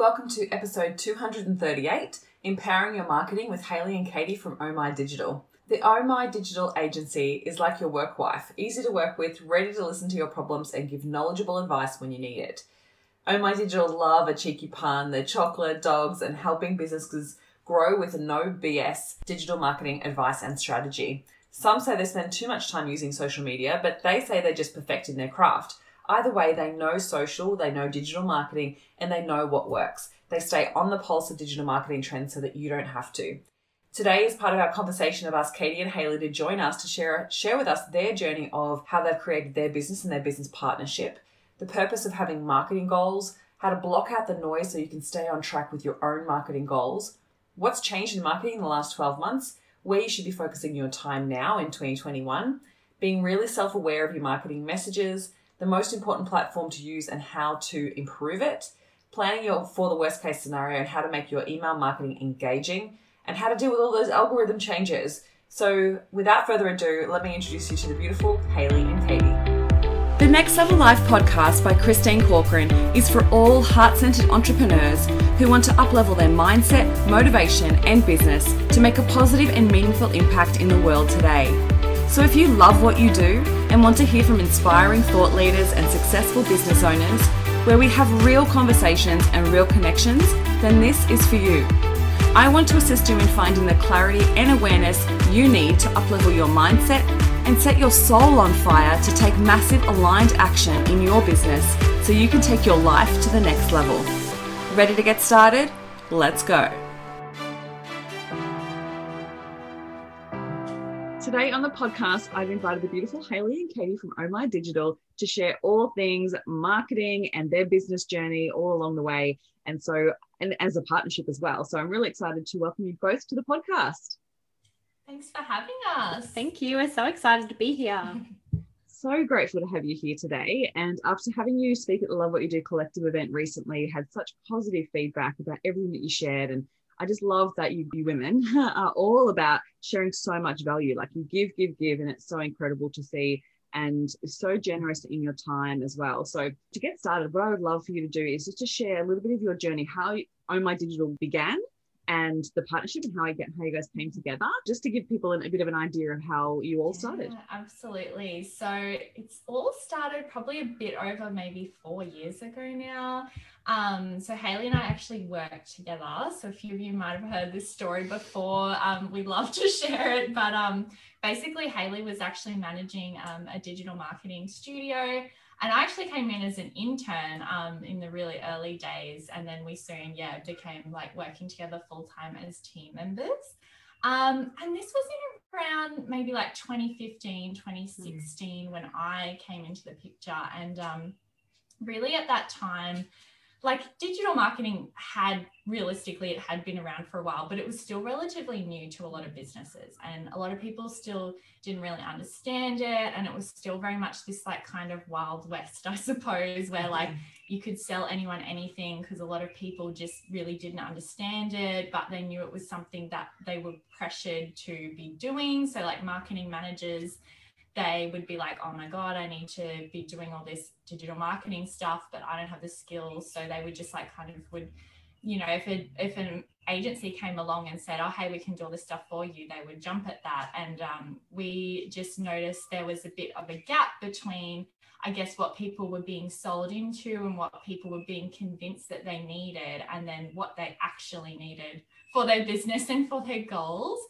Welcome to episode 238 Empowering Your Marketing with Hayley and Katy from Oh My Digital. The Oh My Digital agency is like your work wife, easy to work with, ready to listen to your problems and give knowledgeable advice when you need it. Oh My Digital love a cheeky pun, their chocolate, dogs, and helping businesses grow with a no BS digital marketing advice and strategy. Some say they spend too much time using social media, but they say they're just perfecting their craft. Either way, they know social, they know digital marketing, and they know what works. They stay on the pulse of digital marketing trends so that you don't have to. Today is part of our conversation of us, Katy and Hayley, to join us to share share with us their journey of how they've created their business and their business partnership, the purpose of having marketing goals, how to block out the noise so you can stay on track with your own marketing goals, what's changed in marketing in the last 12 months, where you should be focusing your time now in 2021, being really self aware of your marketing messages, the most important platform to use and how to improve it, planning your for the worst case scenario and how to make your email marketing engaging, and how to deal with all those algorithm changes. So, without further ado, let me introduce you to the beautiful Hayley and Katy. The Next Level Life podcast by Christine Corcoran is for all heart centered entrepreneurs who want to uplevel their mindset, motivation, and business to make a positive and meaningful impact in the world today. So if you love what you do and want to hear from inspiring thought leaders and successful business owners, where we have real conversations and real connections, then this is for you. I want to assist you in finding the clarity and awareness you need to uplevel your mindset and set your soul on fire to take massive aligned action in your business so you can take your life to the next level. Ready to get started? Let's go. Today on the podcast, I've invited the beautiful Hayley and Katy from Oh My Digital to share all things marketing and their business journey all along the way. And so, and as a partnership as well. So I'm really excited to welcome you both to the podcast. Thanks for having us. Thank you. We're so excited to be here. so grateful to have you here today. And after having you speak at the Love What You Do collective event recently, had such positive feedback about everything that you shared and I just love that you, you women are all about sharing so much value. Like you give, give, give, and it's so incredible to see and so generous in your time as well. So to get started, what I would love for you to do is just to share a little bit of your journey, how Oh My Digital began and the partnership and how I get how you guys came together, just to give people a bit of an idea of how you all started. Yeah, absolutely. So it's all started probably a bit over maybe four years ago now. Um, so Hayley and I actually worked together. So a few of you might have heard this story before. Um, we'd love to share it, but um, basically Hayley was actually managing um, a digital marketing studio and I actually came in as an intern um, in the really early days, and then we soon, yeah, became like working together full time as team members. Um, and this was in around maybe like 2015, 2016 mm. when I came into the picture, and um, really at that time like digital marketing had realistically it had been around for a while but it was still relatively new to a lot of businesses and a lot of people still didn't really understand it and it was still very much this like kind of wild west i suppose where mm-hmm. like you could sell anyone anything because a lot of people just really didn't understand it but they knew it was something that they were pressured to be doing. So like marketing managers they would be like, oh my God, I need to be doing all this digital marketing stuff, but I don't have the skills. So they would just like kind of would, you know, if a, if an agency came along and said, oh, hey, we can do all this stuff for you, they would jump at that. And um, we just noticed there was a bit of a gap between, I guess, what people were being sold into and what people were being convinced that they needed, and then what they actually needed for their business and for their goals.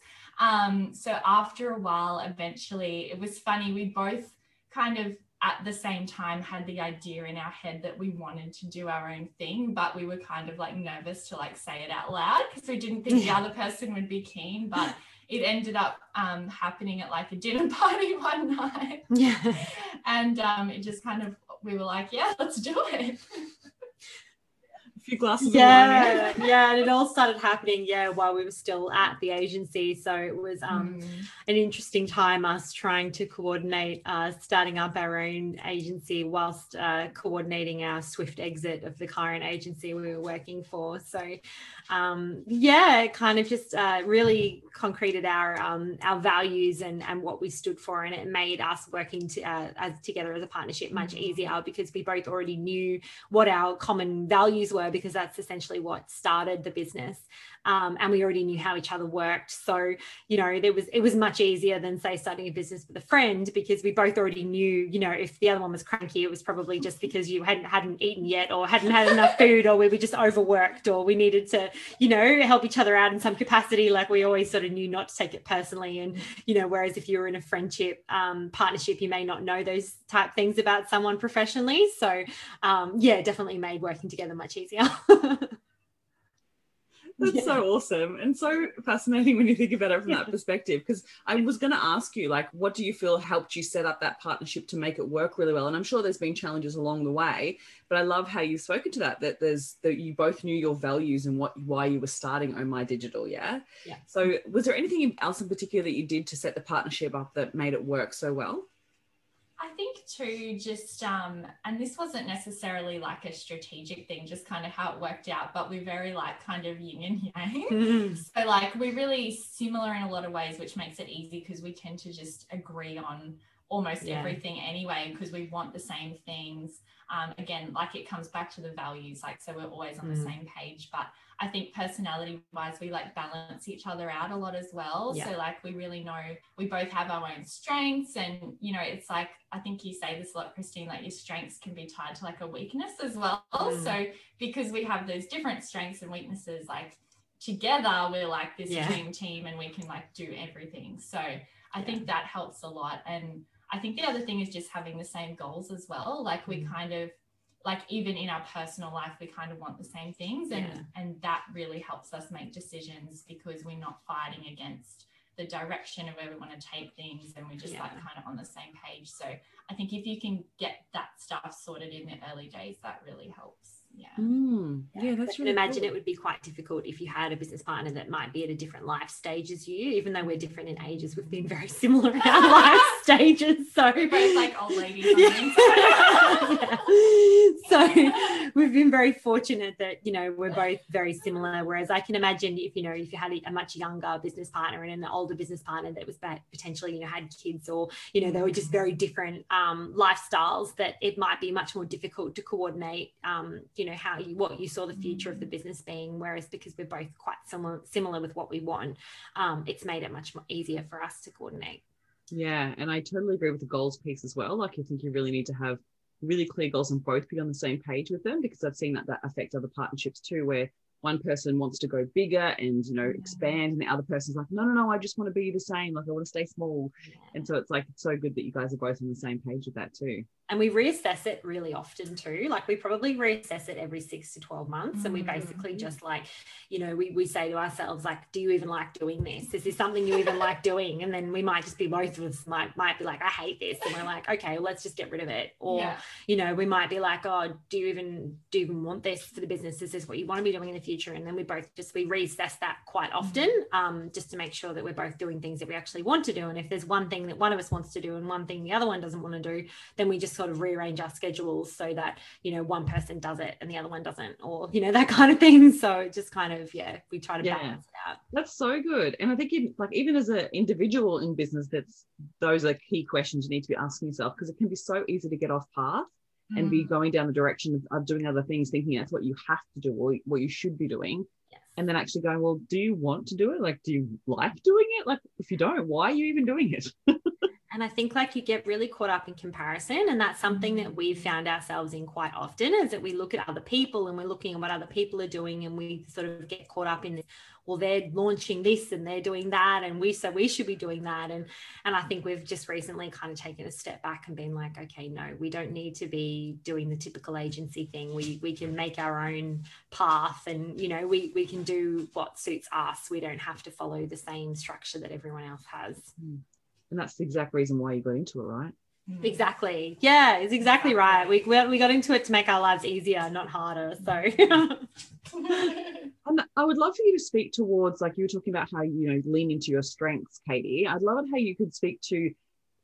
Um, so after a while, eventually, it was funny. We both kind of at the same time had the idea in our head that we wanted to do our own thing, but we were kind of like nervous to like say it out loud because we didn't think the other person would be keen. But it ended up um, happening at like a dinner party one night. Yeah. And um, it just kind of, we were like, yeah, let's do it. few glasses yeah yeah and it all started happening yeah while we were still at the agency. So it was um, mm. an interesting time us trying to coordinate uh, starting up our own agency whilst uh, coordinating our swift exit of the current agency we were working for. So um, yeah kind of just uh, really concreted our um, our values and and what we stood for and it made us working to, uh, as together as a partnership much mm. easier because we both already knew what our common values were because that's essentially what started the business. Um, and we already knew how each other worked. So, you know, there was it was much easier than say starting a business with a friend because we both already knew, you know, if the other one was cranky, it was probably just because you hadn't hadn't eaten yet or hadn't had enough food or we were just overworked or we needed to, you know, help each other out in some capacity. Like we always sort of knew not to take it personally. And, you know, whereas if you were in a friendship um, partnership, you may not know those type things about someone professionally. So um, yeah, definitely made working together much easier. That's yeah. so awesome and so fascinating when you think about it from yeah. that perspective. Because I was going to ask you, like, what do you feel helped you set up that partnership to make it work really well? And I'm sure there's been challenges along the way, but I love how you've spoken to that. That there's that you both knew your values and what why you were starting Oh My Digital. Yeah. Yeah. So was there anything else in particular that you did to set the partnership up that made it work so well? I think too, just um, and this wasn't necessarily like a strategic thing, just kind of how it worked out, but we're very like kind of yin and yang. Mm. So like we're really similar in a lot of ways, which makes it easy because we tend to just agree on almost yeah. everything anyway because we want the same things. Um, again, like it comes back to the values, like so we're always on mm. the same page. But I think personality wise, we like balance each other out a lot as well. Yeah. So like we really know we both have our own strengths, and you know, it's like I think you say this a lot, Christine. Like your strengths can be tied to like a weakness as well. Mm. So because we have those different strengths and weaknesses, like together we're like this yeah. dream team, and we can like do everything. So I yeah. think that helps a lot and I think the other thing is just having the same goals as well. Like we mm. kind of like even in our personal life we kind of want the same things and yeah. and that really helps us make decisions because we're not fighting against the direction of where we want to take things and we're just yeah. like kind of on the same page so i think if you can get that stuff sorted in the early days that really helps yeah. Mm, yeah. that's I really imagine cool. it would be quite difficult if you had a business partner that might be at a different life stage as you. Even though we're different in ages, we've been very similar in our life stages. So we're both like old ladies. Yeah. yeah. So we've been very fortunate that you know we're both very similar. Whereas I can imagine if you know if you had a much younger business partner and an older business partner that was potentially you know had kids or you know they were just very different um, lifestyles, that it might be much more difficult to coordinate. Um, you know how you what you saw the future of the business being whereas because we're both quite similar similar with what we want um, it's made it much more easier for us to coordinate. Yeah and i totally agree with the goals piece as well. Like i think you really need to have really clear goals and both be on the same page with them because i've seen that that affect other partnerships too where one person wants to go bigger and you know expand and the other person's like no no no i just want to be the same like i want to stay small. Yeah. and so it's like it's so good that you guys are both on the same page with that too and we reassess it really often too like we probably reassess it every six to 12 months mm-hmm. and we basically mm. just like you know we, we say to ourselves like do you even like doing this is this something you even like doing and then we might just be both of us might might be like i hate this and we're like okay well, let's just get rid of it or yeah. you know we might be like oh do you even do you even want this for the business is this what you want to be doing in the future and then we both just we reassess that quite often mm-hmm. um, just to make sure that we're both doing things that we actually want to do and if there's one thing that one of us wants to do and one thing the other one doesn't want to do then we just sort of rearrange our schedules so that you know one person does it and the other one doesn't or you know that kind of thing so just kind of yeah we try to yeah. balance it out that's so good and i think in, like even as an individual in business that's those are key questions you need to be asking yourself because it can be so easy to get off path and be mm. going down the direction of, of, doing other things thinking that's what you have to do or what you should be doing yes. and then actually going well do you want to do it like do you like doing it like if you don't why are you even doing it And I think like you get really caught up in comparison. And that's something that we've found ourselves in quite often is that we look at other people and we're looking at what other people are doing and we sort of get caught up in well, they're launching this and they're doing that. And we so we should be doing that. And and I think we've just recently kind of taken a step back and been like, okay, no, we don't need to be doing the typical agency thing. We we can make our own path and you know, we we can do what suits us. We don't have to follow the same structure that everyone else has. Mm and that's the exact reason why you got into it right? Mm. exactly. Yeah it's exactly right. We, we got into it to make our lives easier not harder so. And i would love for you to speak towards like you were talking about how you know lean into your strengths katy. I'd love it how you could speak to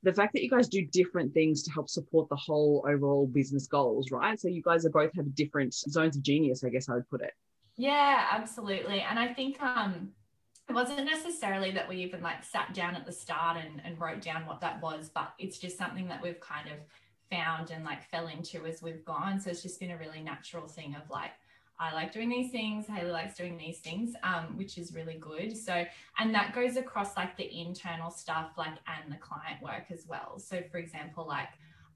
the fact that you guys do different things to help support the whole overall business goals right? So you guys are both have different zones of genius i guess i would put it. Yeah absolutely. And i think um it wasn't necessarily that we even like sat down at the start and, and wrote down what that was, but it's just something that we've kind of found and like fell into as we've gone. So it's just been a really natural thing of like, I like doing these things, Hayley likes doing these things, um, which is really good. So, and that goes across like the internal stuff, like and the client work as well. So, for example, like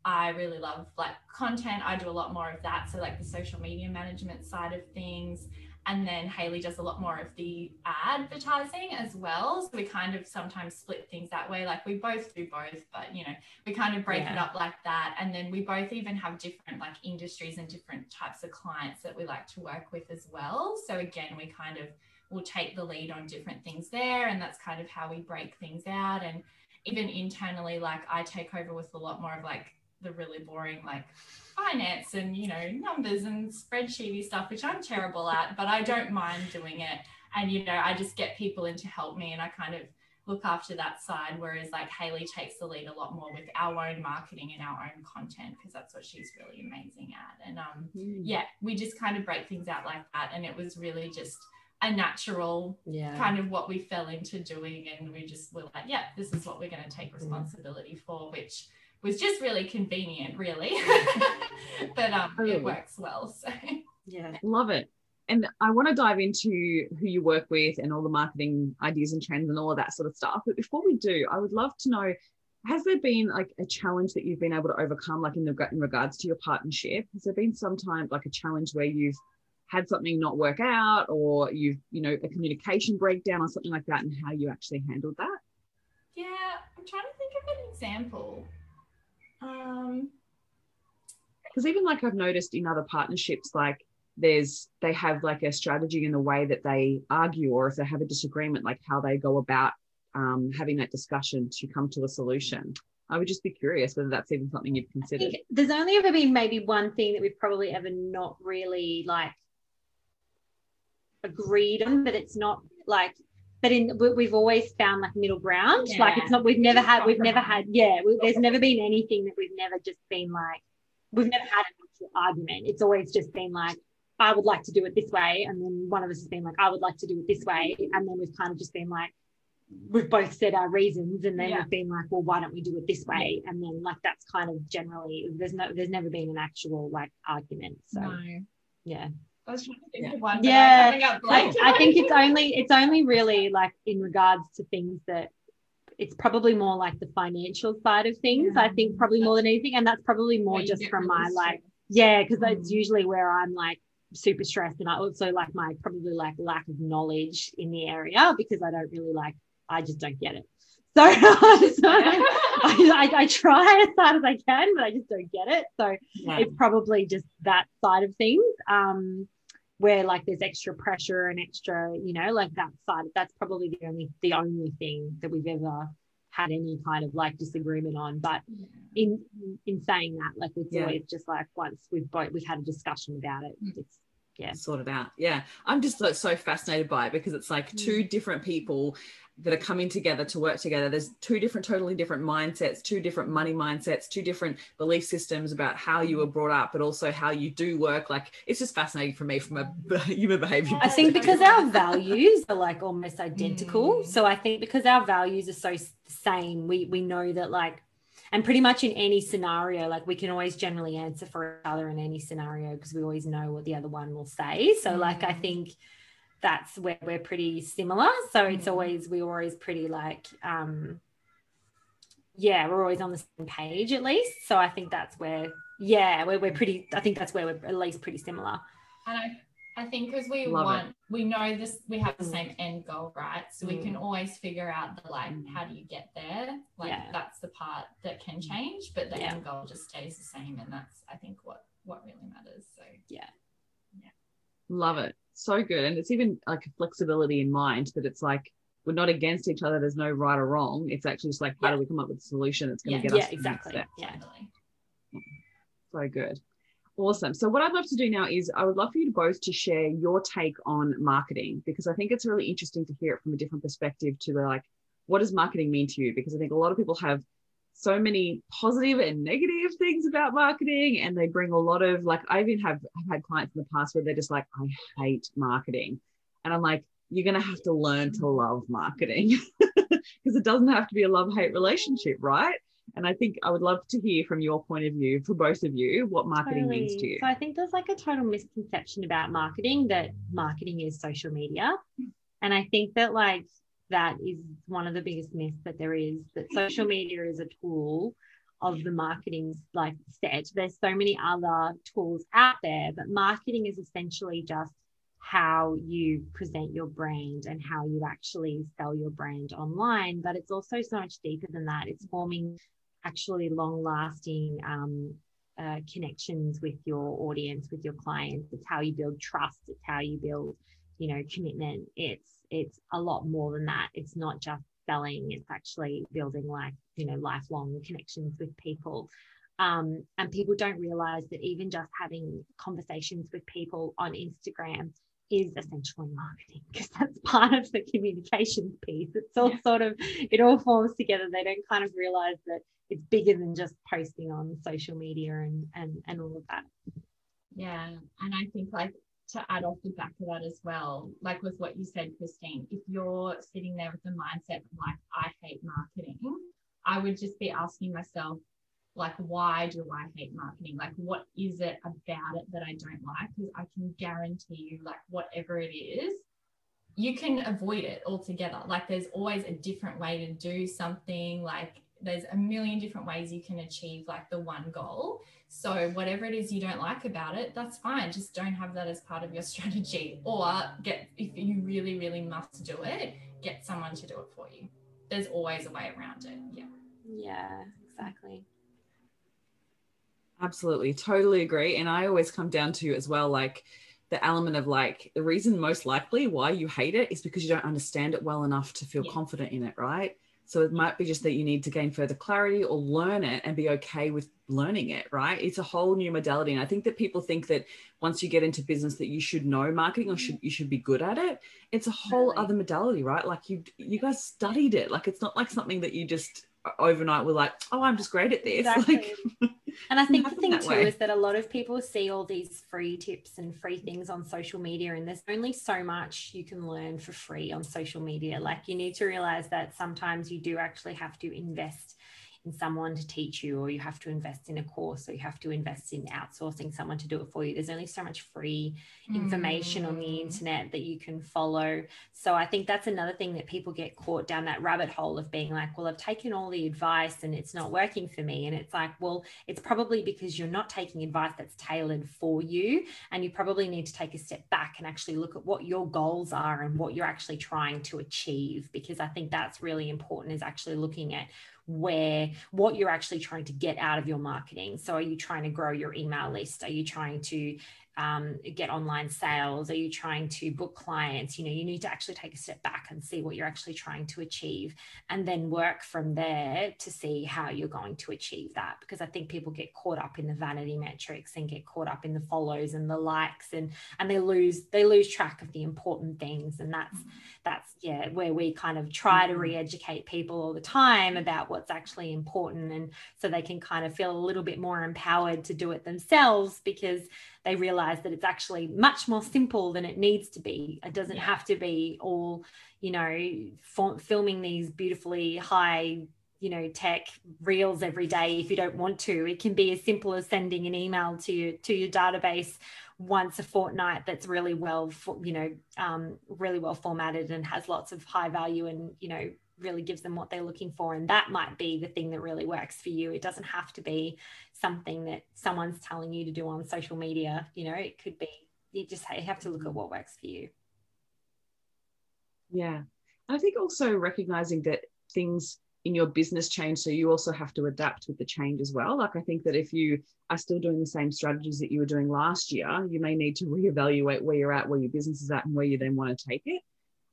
I really love like content. I do a lot more of that. So, like the social media management side of things. And then Hayley does a lot more of the advertising as well. So we kind of sometimes split things that way. Like we both do both, but you know, we kind of break yeah. it up like that. And then we both even have different like industries and different types of clients that we like to work with as well. So again, we kind of will take the lead on different things there. And that's kind of how we break things out. And even internally, like I take over with a lot more of like the really boring like finance and you know numbers and spreadsheety stuff which i'm terrible at but i don't mind doing it and you know i just get people in to help me and i kind of look after that side whereas like hayley takes the lead a lot more with our own marketing and our own content because that's what she's really amazing at and um mm. yeah we just kind of break things out like that and it was really just a natural yeah. kind of what we fell into doing and we just were like yeah this is what we're going to take responsibility mm. for which was just really convenient, really. but um, it works well. So yeah, love it. And I want to dive into who you work with and all the marketing ideas and trends and all of that sort of stuff. But before we do, I would love to know has there been like a challenge that you've been able to overcome, like in the in regards to your partnership? Has there been some time like a challenge where you've had something not work out, or you've you know a communication breakdown or something like that, and how you actually handled that? Yeah, I'm trying to think of an example. Um, because even like I've noticed in other partnerships, like there's they have like a strategy in the way that they argue, or if they have a disagreement, like how they go about um, having that discussion to come to a solution. I would just be curious whether that's even something you've considered. There's only ever been maybe one thing that we've probably ever not really like agreed on, but it's not like but in we've always found like middle ground yeah. like it's not we've never had we've never had yeah we, there's never been anything that we've never just been like we've never had an actual argument it's always just been like i would like to do it this way and then one of us has been like i would like to do it this way and then we've kind of just been like we've both said our reasons and then yeah. we've been like well why don't we do it this way and then like that's kind of generally there's no there's never been an actual like argument so no. yeah I was trying to think yeah. of one. Yeah, I, I think it's only it's only really like in regards to things that it's probably more like the financial side of things. Yeah. I think probably more than anything, and that's probably more just from my like yeah, because mm. that's usually where I'm like super stressed, and I also like my probably like lack of knowledge in the area because I don't really like I just don't get it. So, so I, I, I, try as hard as I can, but I just don't get it. So yeah. it's probably just that side of things. Um, where like there's extra pressure and extra, you know, like that side. That's probably the only the only thing that we've ever had any kind of like disagreement on. But in in saying that, like it's yeah. always just like once we've both we've had a discussion about it, mm. it's yeah sorted out yeah i'm just like so fascinated by it because it's like mm. two different people that are coming together to work together. There's two different, totally different mindsets, two different money mindsets, two different belief systems about how you were brought up, but also how you do work. Like it's just fascinating for me from a human behavior. I think because our values are like almost identical. Mm. So I think because our values are so same, we we know that like and pretty much in any scenario like we can always generally answer for each other in any scenario because we always know what the other one will say so like i mm. think that's where we're pretty similar. So it's mm. always we're always pretty like um yeah, we're always on the same page at least. So I think that's where yeah, we're, we're pretty I think that's where we're at least pretty similar. And I I think because we Love want, it. we know this, we have the same end goal, right? So mm. we can mm. always figure out the like, how do you get there? Like yeah. that's the part that can change, but the yeah. end goal just stays the same, and that's I think what what really matters. So yeah, yeah, love it so good. And it's even like a flexibility in mind that it's like we're not against each other. There's no right or wrong. It's actually just like how yeah. do we come up with a solution that's going to yeah. get us yeah, exactly. Yeah. So good. Awesome. So what I'd love to do now is I would love for you to both to share your take on marketing because I think it's really interesting to hear it from a different perspective to the like, what does marketing mean to you? Because I think a lot of people have so many positive and negative things about marketing and they bring a lot of like i even have I've had clients in the past where they're just like i hate marketing and i'm like you're going to have to learn to love marketing because it doesn't have to be a love hate relationship right And I think I would love to hear from your point of view, for both of you, what marketing totally. means to you. So I think there's like a total misconception about marketing that marketing is social media. And I think that like that is one of the biggest myths that there is that social media is a tool of the marketing like set. There's so many other tools out there, but marketing is essentially just how you present your brand and how you actually sell your brand online. But it's also so much deeper than that. It's forming actually long lasting um, uh, connections with your audience, with your clients. It's how you build trust. It's how you build, you know, commitment. It's it's a lot more than that. It's not just selling. It's actually building like you know lifelong connections with people. Um, and people don't realize that even just having conversations with people on Instagram is essentially marketing because that's part of the communications piece. It's all sort of, it all forms together. They don't kind of realize that it's bigger than just posting on social media and, and, and all of that. Yeah. And I think like to add off the back of that as well, like with what you said, Christine, if you're sitting there with the mindset of like, I hate marketing, I would just be asking myself, like why do i hate marketing? Like what is it about it that i don't like? Because i can guarantee you like whatever it is you can avoid it altogether. Like there's always a different way to do something. Like there's a million different ways you can achieve like the one goal so whatever it is you don't like about it that's fine just don't have that as part of your strategy or get if you really really must do it get someone to do it for you there's always a way around it yeah yeah exactly Absolutely. Totally agree. And I always come down to as well, like the element of like the reason most likely why you hate it is because you don't understand it well enough to feel yeah. confident in it, right? So it might be just that you need to gain further clarity or learn it and be okay with learning it, right? It's a whole new modality. And I think that people think that once you get into business that you should know marketing or should you should be good at it. It's a whole other modality, right? Like you you guys studied it. Like it's not like something that you just overnight were like, oh, I'm just great at this. Exactly. Like, and I think the thing too way. is that a lot of people see all these free tips and free things on social media, and there's only so much you can learn for free on social media. Like you need to realize that sometimes you do actually have to invest in someone to teach you, or you have to invest in a course, or you have to invest in outsourcing someone to do it for you. There's only so much free information mm. on the mm. internet that you can follow. So I think that's another thing that people get caught down that rabbit hole of being like, well, I've taken all the advice and it's not working for me. And it's like, well, it's probably because you're not taking advice that's tailored for you. And you probably need to take a step back and actually look at what your goals are and what you're actually trying to achieve. Because I think that's really important is actually looking at where what you're actually trying to get out of your marketing. So, are you trying to grow your email list? Are you trying to um, get online sales? Are you trying to book clients? You know, you need to actually take a step back and see what you're actually trying to achieve and then work from there to see how you're going to achieve that. Because I think people get caught up in the vanity metrics and get caught up in the follows and the likes and and they lose they lose track of the important things. And that's. That's yeah, where we kind of try to mm-hmm. re-educate people all the time about what's actually important and so they can kind of feel a little bit more empowered to do it themselves because they realize that it's actually much more simple than it needs to be. It doesn't yeah. have to be all, you know, filming these beautifully high you know tech reels every day if you don't want to it can be as simple as sending an email to your to your database once a fortnight that's really well for, you know um, really well formatted and has lots of high value and you know really gives them what they're looking for. And that might be the thing that really works for you. It doesn't have to be something that someone's telling you to do on social media. You know, it could be, you just have to look at what works for you. Yeah. I think also recognizing that things in your business change so you also have to adapt with the change as well like i think that if you are still doing the same strategies that you were doing last year you may need to reevaluate where you're at where your business is at and where you then want to take it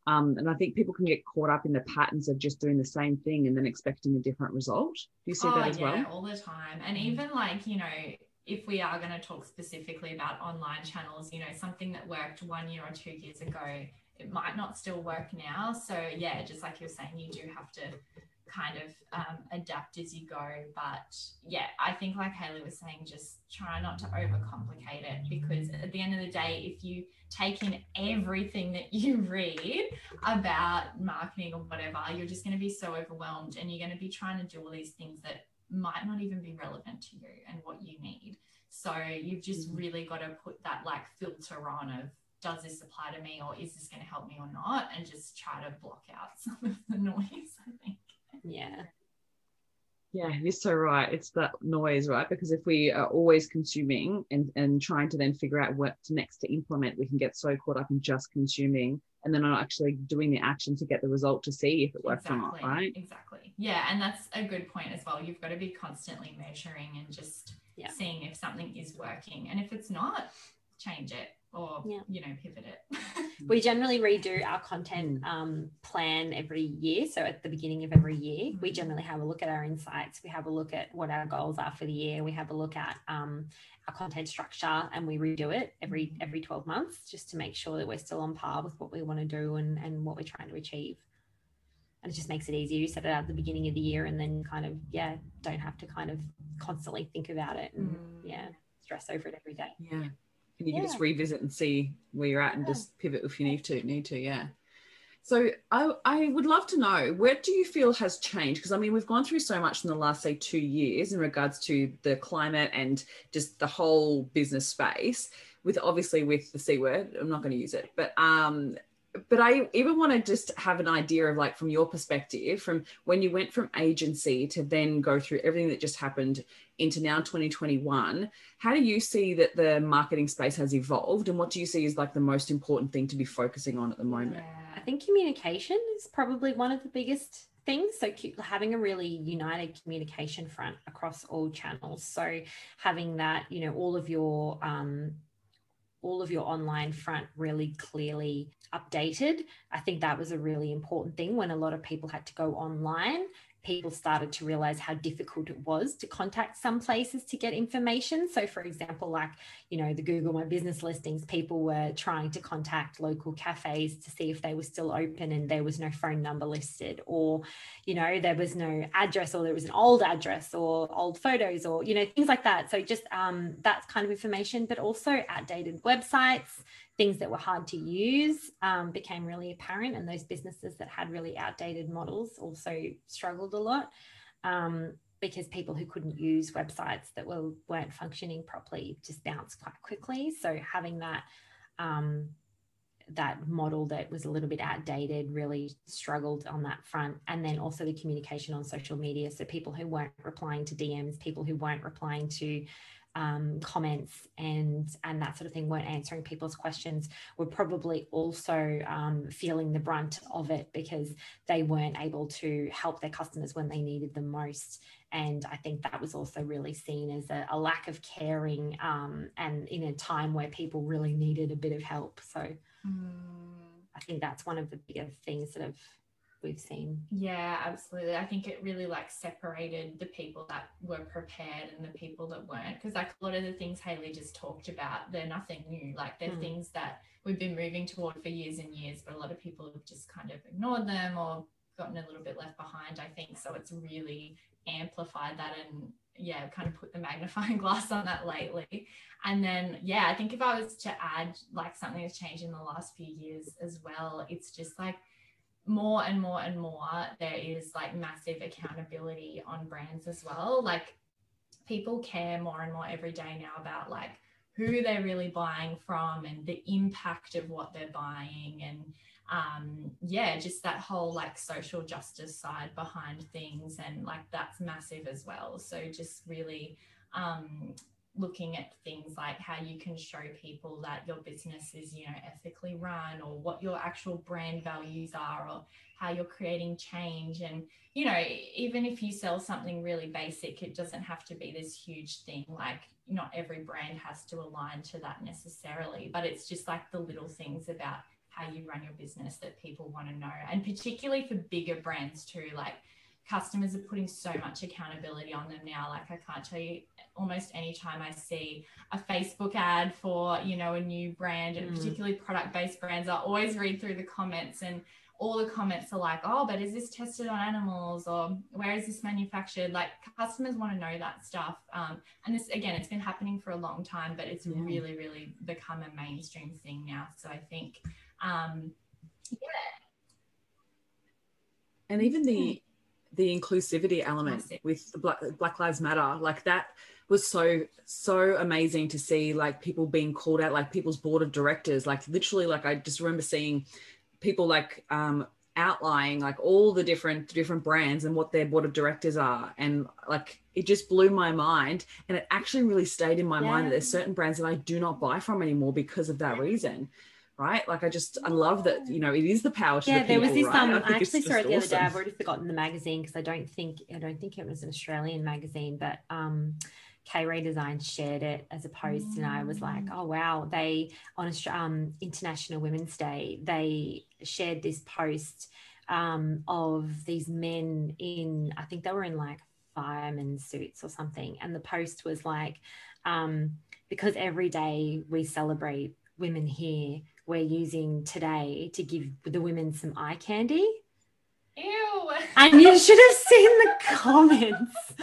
um, and I think people can get caught up in the patterns of just doing the same thing and then expecting a different result. Do you see oh, that as yeah, well? all the time. And even like, you know, if we are going to talk specifically about online channels, you know, something that worked one year or two years ago, it might not still work now. So, yeah, just like you're saying, you do have to kind of um, adapt as you go. But yeah, I think, like Hayley was saying, just try not to overcomplicate it because at the end of the day, if you take in everything that you read about marketing or whatever, you're just going to be so overwhelmed and you're going to be trying to do all these things that might not even be relevant to you and what you need. So you've just Mm. really got to put that like filter on of does this apply to me or is this going to help me or not and just try to block out some of the noise i think Yeah. Yeah, you're so right. It's that noise, right? Because if we are always consuming and, and trying to then figure out what's next to implement, we can get so caught up in just consuming and then not actually doing the action to get the result to see if it works or not, right? exactly yeah and that's a good point as well you've got to be constantly measuring and just Yeah. seeing if something is working and if it's not change it or Yeah. you know pivot it We generally redo our content um, plan every year. So at the beginning of every year, we generally have a look at our insights. We have a look at what our goals are for the year. We have a look at um, our content structure, and we redo it every every twelve months just to make sure that we're still on par with what we want to do and and what we're trying to achieve. And it just makes it easier. You set it out at the beginning of the year, and then kind of yeah, don't have to kind of constantly think about it and yeah, stress over it every day. Yeah. And you can just revisit and see where you're at and Yeah. just pivot if you need to, need to, yeah. So I, I would love to know where do you feel has changed? Because I mean, we've gone through so much in the last, say, two years in regards to the climate and just the whole business space. With obviously with the c word, I'm not going to use it, but um, but I even want to just have an idea of like from your perspective, from when you went from agency to then go through everything that just happened into now 2021. How do you see that the marketing space has evolved, and what do you see as like the most important thing to be focusing on at the moment? I think communication is probably one of the biggest things. So having a really united communication front across all channels. So having that, you know, all of your um, all of your online front really clearly updated. I think that was a really important thing when a lot of people had to go online. People started to realize how difficult it was to contact some places to get information. So, for example, like you know, the Google My Business listings, people were trying to contact local cafes to see if they were still open and there was no phone number listed, or, you know, there was no address or there was an old address or old photos or, you know, things like that. So just um, that kind of information, but also outdated websites, things that were hard to use um, became really apparent. And those businesses that had really outdated models also struggled a lot. Um, because people who couldn't use websites that were weren't functioning properly just bounced quite quickly. So having that um, that model that was a little bit outdated really struggled on that front, and then also the communication on social media. So people who weren't replying to DMs, people who weren't replying to um, comments and and that sort of thing weren't answering people's questions were probably also um, feeling the brunt of it because they weren't able to help their customers when they needed them most and I think that was also really seen as a, a lack of caring um, and in a time where people really needed a bit of help. So Mm. I think that's one of the bigger things that have we've seen. Yeah, absolutely. I think it really like separated the people that were prepared and the people that weren't. Because like a lot of the things Hayley just talked about, they're nothing new. Like they're Mm. things that we've been moving toward for years and years, but a lot of people have just kind of ignored them or gotten a little bit left behind, I think. So it's really amplified that and yeah, kind of put the magnifying glass on that lately. And then, yeah, I think if I was to add like something that's changed in the last few years as well, it's just like more and more and more there is like massive accountability on brands as well. Like people care more and more every day now about like who they're really buying from and the impact of what they're buying and um yeah just that whole like social justice side behind things and like that's massive as well so just really um looking at things like how you can show people that your business is you know ethically run or what your actual brand values are or how you're creating change. And you know even if you sell something really basic it doesn't have to be this huge thing. Like not every brand has to align to that necessarily but it's just like the little things about how you run your business that people want to know. And particularly for bigger brands too like customers are putting so much accountability on them now like i can't tell you almost any time i see a facebook ad for you know a new brand and Mm. particularly product based brands i always read through the comments and all the comments are like oh but is this tested on animals or where is this manufactured like customers want to know that stuff um, and this again it's been happening for a long time but it's Yeah. really really become a mainstream thing now so i think um, yeah. and even the the inclusivity element Massive. with the Black, Black Lives Matter, like that was so so amazing to see like people being called out like people's board of directors. Like literally like i just remember seeing people like um outlining like all the different different brands and what their board of directors are. And like it just blew my mind. And it actually really stayed in my mind that there's certain brands that i do not buy from anymore because of that reason right like i just i love that you know it is the power to yeah, the there was this. right? Um, I, it's actually saw it the other day. I've already forgotten the magazine because I don't think I don't think it was an Australian magazine, but um, K Ray Design shared it as a post, and I was like, oh wow, they on um, International Women's Day they shared this post um, of these men in I think they were in like fireman suits or something, and the post was like, um, because every day we celebrate women here we're using today to give the women some eye candy. Ew. And you should have seen the comments.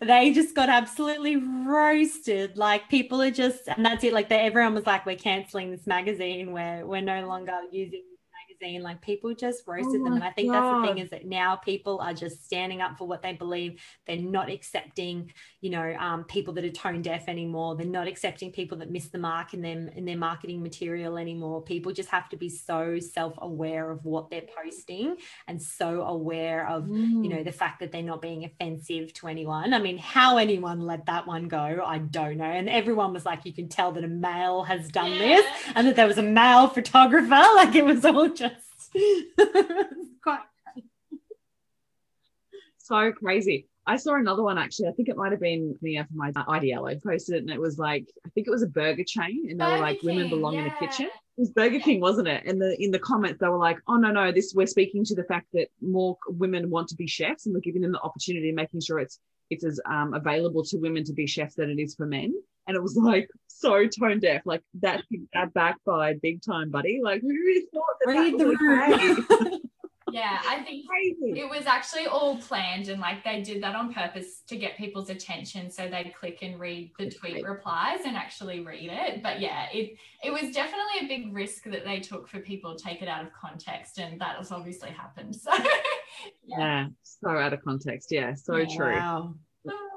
They just got absolutely roasted. Like people are just, and that's it. Like they, everyone was like, "We're canceling this magazine. We're we're no longer using magazine." Like people just roasted Oh them. And I think that's the thing is that now people are just standing up for what they believe. They're not accepting, you know, um, people that are tone deaf anymore. They're not accepting people that miss the mark in them in their marketing material anymore. People just have to be so self aware of what they're posting and so aware of you know the fact that they're not being offensive to anyone i mean how anyone let that one go i don't know and everyone was like you can tell that a male has done this and that there was a male photographer like it was all just quite so crazy. I saw another one actually. I think it might have been me from my IDL. I posted it and it was like, I think it was a burger chain, and they were Burger like, "Women King, belong in the kitchen." It was Burger King, wasn't it? And the in the comments they were like, "Oh no, no, this we're speaking to the fact that more women want to be chefs, and we're giving them the opportunity, and making sure it's it's as um, available to women to be chefs than it is for men." And it was like so tone deaf, like that that backfired big time, buddy. Like who thought that read that the room Yeah, I think Crazy. it was actually all planned and like they did that on purpose to get people's attention so they'd click and read the tweet replies and actually read it but yeah it it was definitely a big risk that they took for people to take it out of context and that has obviously happened so Yeah, so out of context. Yeah, so Yeah. true. wow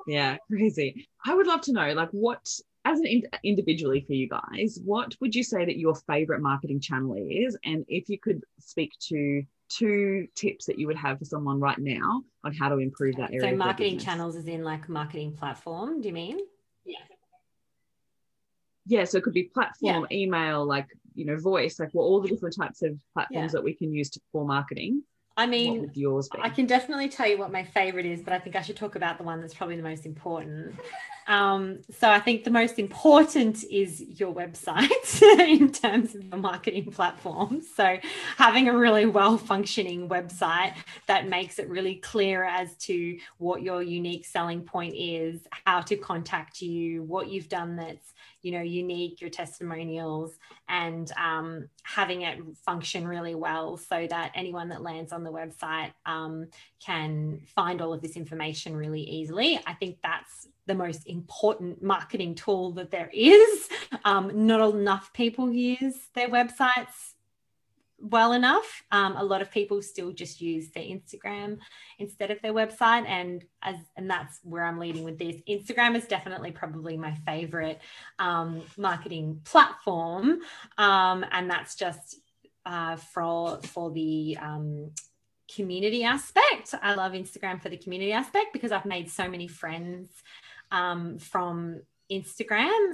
Yeah, crazy. I would love to know, like, what, as an in- individually for you guys, what would you say that your favorite marketing channel is? And if you could speak to two tips that you would have for someone right now on how to improve that area. so marketing business. channels is in like marketing platform do you mean Yeah, Yeah, so it could be platform, email, like, you know, voice, like, well, all the different types of platforms that we can use to, for marketing. i what mean would yours be? I can definitely tell you what my favorite is, but I think I should talk about the one that's probably the most important. Um, so I think the most important is your website in terms of the marketing platform. So having a really well functioning website that makes it really clear as to what your unique selling point is, how to contact you, what you've done that's you know unique, your testimonials, and um, having it function really well so that anyone that lands on the website um, can find all of this information really easily. I think that's the most important marketing tool that there is. Um, not enough people use their websites well enough. Um, a lot of people still just use their Instagram instead of their website, and as and that's where I'm leading with this. Instagram is definitely probably my favorite um, marketing platform, um, and that's just uh, for for the um, community aspect. I love Instagram for the community aspect because I've made so many friends um, from Instagram.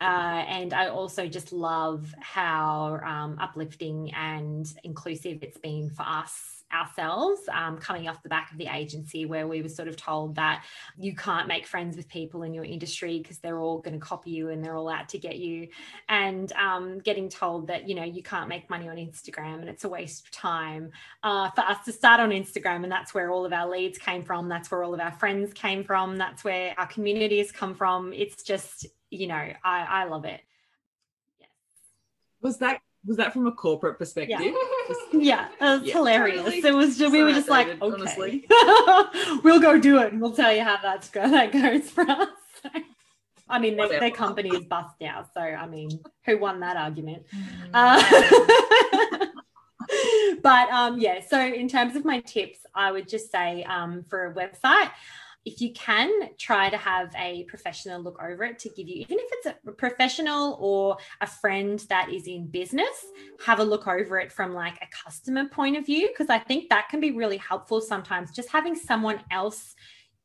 Uh, and I also just love how um, uplifting and inclusive it's been for us ourselves um, coming off the back of the agency where we were sort of told that you can't make friends with people in your industry because they're all going to copy you and they're all out to get you and um, getting told that you know you can't make money on instagram and it's a waste of time uh, for us to start on instagram and that's where all of our leads came from that's where all of our friends came from that's where our community has come from it's just you know i i love it yeah. Was that was that from a corporate perspective? yeah it was Yeah, hilarious totally. it was just, we were just like okay honestly. we'll go do it and we'll tell you how that's go that goes for us I mean, their, their company is bust now. So, I mean, who won that argument? Mm. Uh, but um, yeah, so in terms of my tips, I would just say um, for a website, if you can try to have a professional look over it to give you even if it's a professional or a friend that is in business have a look over it from like a customer point of view because i think that can be really helpful sometimes just having someone else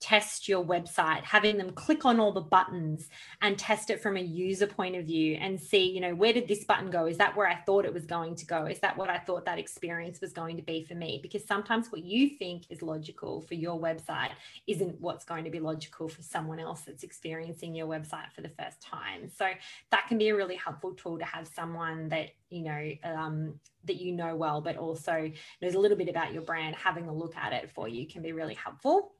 test your website, having them click on all the buttons and test it from a user point of view and see, you know, where did this button go? Is that where I thought it was going to go? Is that what I thought that experience was going to be for me? Because sometimes what you think is logical for your website isn't what's going to be logical for someone else that's experiencing your website for the first time. So that can be a really helpful tool to have someone that, you know, um, that you know well, but also knows a little bit about your brand, having a look at it for you can be really helpful.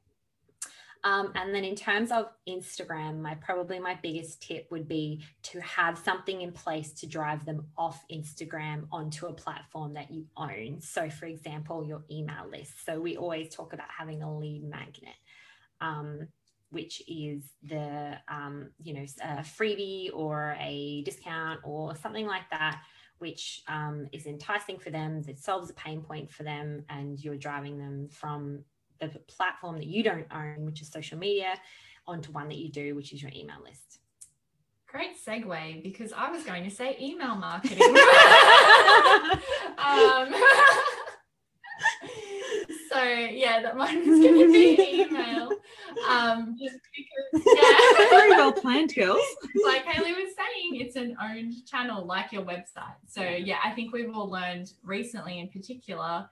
Um, and then in terms of Instagram, my probably my biggest tip would be to have something in place to drive them off Instagram onto a platform that you own. So, for example, your email list. So we always talk about having a lead magnet. Um, which is the um, you know a freebie or a discount or something like that which um, is enticing for them that solves a pain point for them and you're driving them from the platform that you don't own, which is social media, onto one that you do, which is your email list. Great segue because I was going to say email marketing. um, so yeah, that mine was going to be email. Um, just because, yeah, very well planned, girls. like Hayley was saying, it's an owned channel, like your website. So yeah, I think we've all learned recently, in particular,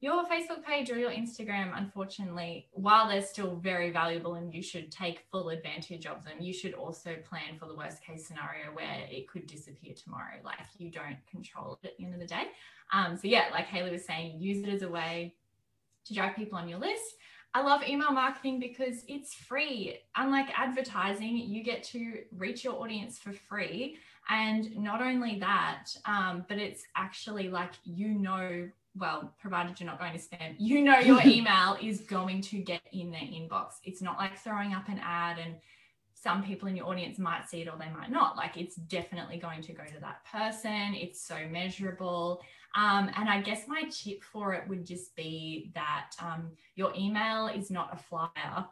your Facebook page or your Instagram, unfortunately, while they're still very valuable and you should take full advantage of them, you should also plan for the worst case scenario where it could disappear tomorrow. Like you don't control it at the end of the day. Um, so, yeah, like Hayley was saying, use it as a way to drive people on your list. I love email marketing because it's free. Unlike advertising, you get to reach your audience for free. And not only that, um, but it's actually like you know well, provided you're not going to spam, you know your email is going to get in their inbox. It's not like throwing up an ad and some people in your audience might see it or they might not. Like it's definitely going to go to that person. It's so measurable. Um, and I guess my tip for it would just be that um, your email is not a flyer.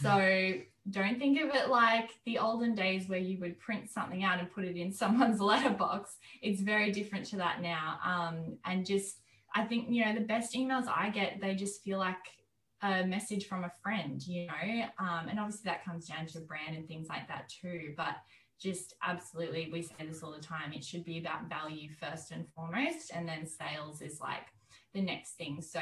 So don't think of it like the olden days where you would print something out and put it in someone's letterbox. It's very different to that now. Um, and just I think, you know, the best emails I get, they just feel like a message from a friend, you know, um, and obviously that comes down to brand and things like that too. But just absolutely, we say this all the time. It should be about value first and foremost, and then sales is like the next thing. So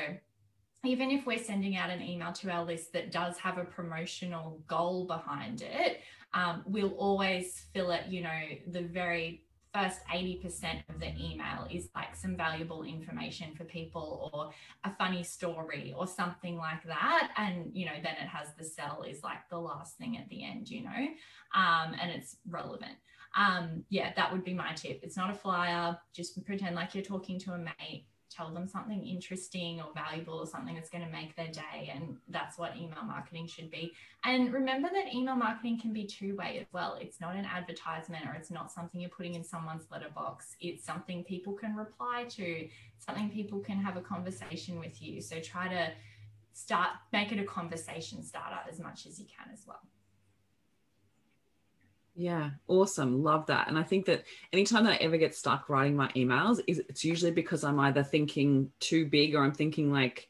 even if we're sending out an email to our list that does have a promotional goal behind it, um, we'll always fill it, you know, the very first 80% of the email is like some valuable information for people or a funny story or something like that. And you know then it has the sell is like the last thing at the end you know um, and it's relevant. Um, yeah that would be my tip. It's not a flyer. Just pretend like you're talking to a mate tell them something interesting or valuable or something that's going to make their day. And that's what email marketing should be. And remember that email marketing can be two way as well. It's not an advertisement or it's not something you're putting in someone's letterbox. It's something people can reply to, something people can have a conversation with you. So try to start, make it a conversation starter as much as you can as well. Yeah, awesome. Love that. And I think that anytime that I ever get stuck writing my emails, is it's usually because I'm either thinking too big or I'm thinking like,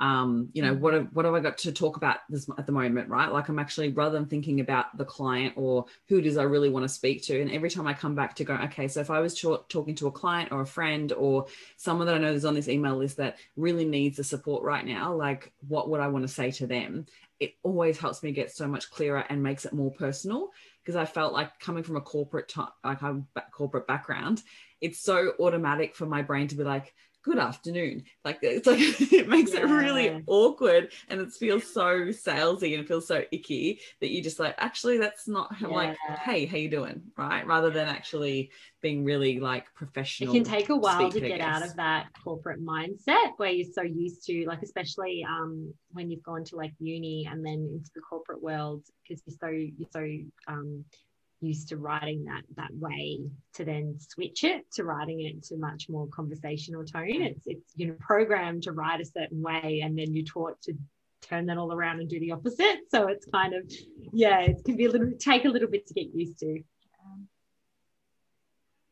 um, you know, what have, what have I got to talk about this at the moment, right? Like I'm actually rather than thinking about the client or who it is I really want to speak to, and every time I come back to go, okay, so if I was talking to a client or a friend or someone that I know is on this email list that really needs the support right now, like what would I want to say to them? It always helps me get so much clearer and makes it more personal because I felt like coming from a corporate like a corporate background, it's so automatic for my brain to be like, good afternoon. Like it's like it makes yeah. it really awkward and it feels so salesy and feels so icky that you just like actually that's not yeah. like hey how you doing right rather than actually being really like professional. It can take a while to get out of that corporate mindset where you're so used to like especially um when you've gone to like uni and then into the corporate world because you're so you're so um used to writing that that way to then switch it to writing it to much more conversational tone. Mm. It's it's you know programmed to write a certain way and then you're taught to turn that all around and do the opposite. So it's kind of yeah it can be a little take a little bit to get used to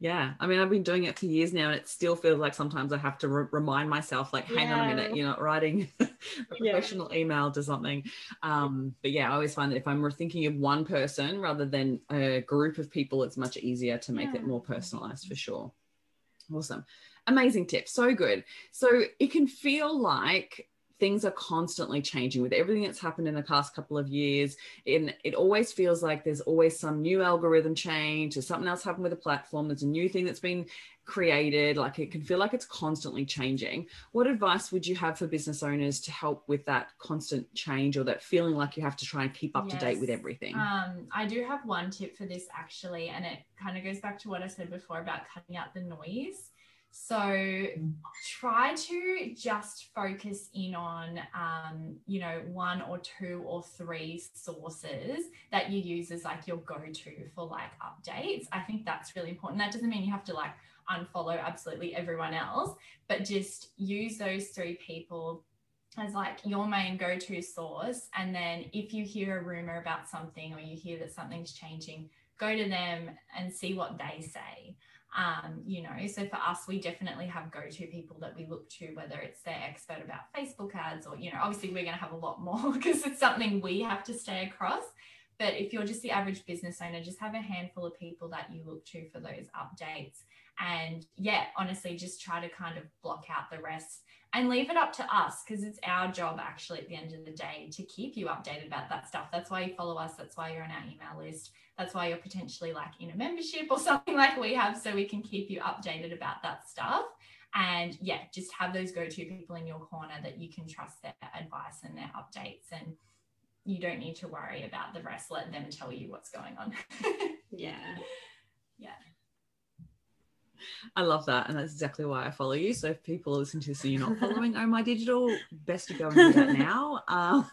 yeah, I mean, I've been doing it for years now, and it still feels like sometimes I have to re- remind myself, like, hang yeah. on a minute, you're not writing a professional yeah. email to something. Um, but yeah, I always find that if I'm thinking of one person rather than a group of people, it's much easier to make yeah. it more personalized for sure. Awesome. Amazing tip. So good. So it can feel like things are constantly changing with everything that's happened in the past couple of years. And it always feels like there's always some new algorithm change, or something else happened with the platform. There's a new thing that's been created. Like it can feel like it's constantly changing. What advice would you have for business owners to help with that constant change or that feeling like you have to try and keep up yes. to date with everything? Um, I do have one tip for this actually, and it kind of goes back to what I said before about cutting out the noise. So try to just focus in on, um, you know, one or two or three sources that you use as like your go-to for like updates. I think that's really important. That doesn't mean you have to like unfollow absolutely everyone else, but just use those three people as like your main go-to source. And then if you hear a rumor about something or you hear that something's changing, go to them and see what they say um, you know so for us we definitely have go-to people that we look to whether it's their expert about facebook ads or you know obviously we're going to have a lot more because it's something we have to stay across. But if you're just the average business owner just have a handful of people that you look to for those updates. And yeah honestly just try to kind of block out the rest and leave it up to us because it's our job actually at the end of the day to keep you updated about that stuff. That's why you follow us. That's why you're on our email list that's why you're potentially like in a membership or something like we have, so we can keep you updated about that stuff. And yeah, just have those go to people in your corner that you can trust their advice and their updates. And you don't need to worry about the rest. Let them tell you what's going on. yeah. Yeah. I love that. And that's exactly why I follow you. So if people listen to this and you're not following Oh My Digital, best to go and do that now. Um,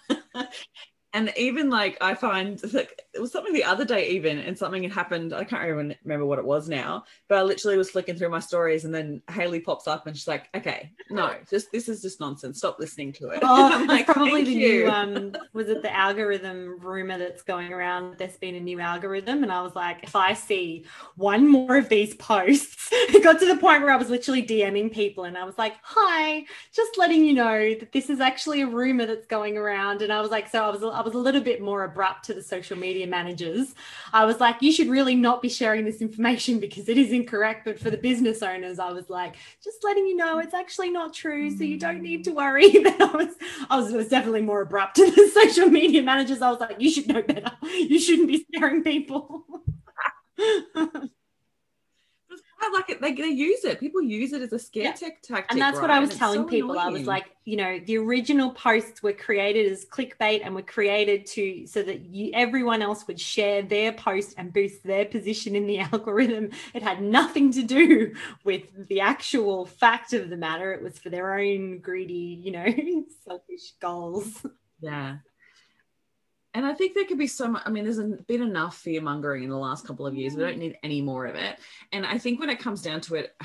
and even like I find like it was something the other day even and something had happened. I can't even remember what it was now but I literally was flicking through my stories and then Hayley pops up and she's like okay no just this is just nonsense. Stop listening to it. Oh like, probably the you. new um was it the algorithm rumor that's going around there's been a new algorithm? And I was like if I see one more of these posts it got to the point where I was literally DMing people and I was like hi just letting you know that this is actually a rumor that's going around. And I was like so I was I was a little bit more abrupt to the social media managers. I was like, you should really not be sharing this information because it is incorrect. But for the business owners, I was like, just letting you know it's actually not true. So you don't need to worry. But I was, I was, was definitely more abrupt to the social media managers. I was like, you should know better. You shouldn't be scaring people. I like it. They, they use it. People use it as a scare yeah. tactic. And that's right? what I was telling so people. Annoying. I was like, you know, the original posts were created as clickbait and were created to so that you, everyone else would share their post and boost their position in the algorithm. It had nothing to do with the actual fact of the matter. It was for their own greedy, you know, selfish goals. Yeah. And I think there could be so much. I mean, there's been enough fear mongering in the last couple of years. We don't mm. need any more of it. And I think when it comes down to it,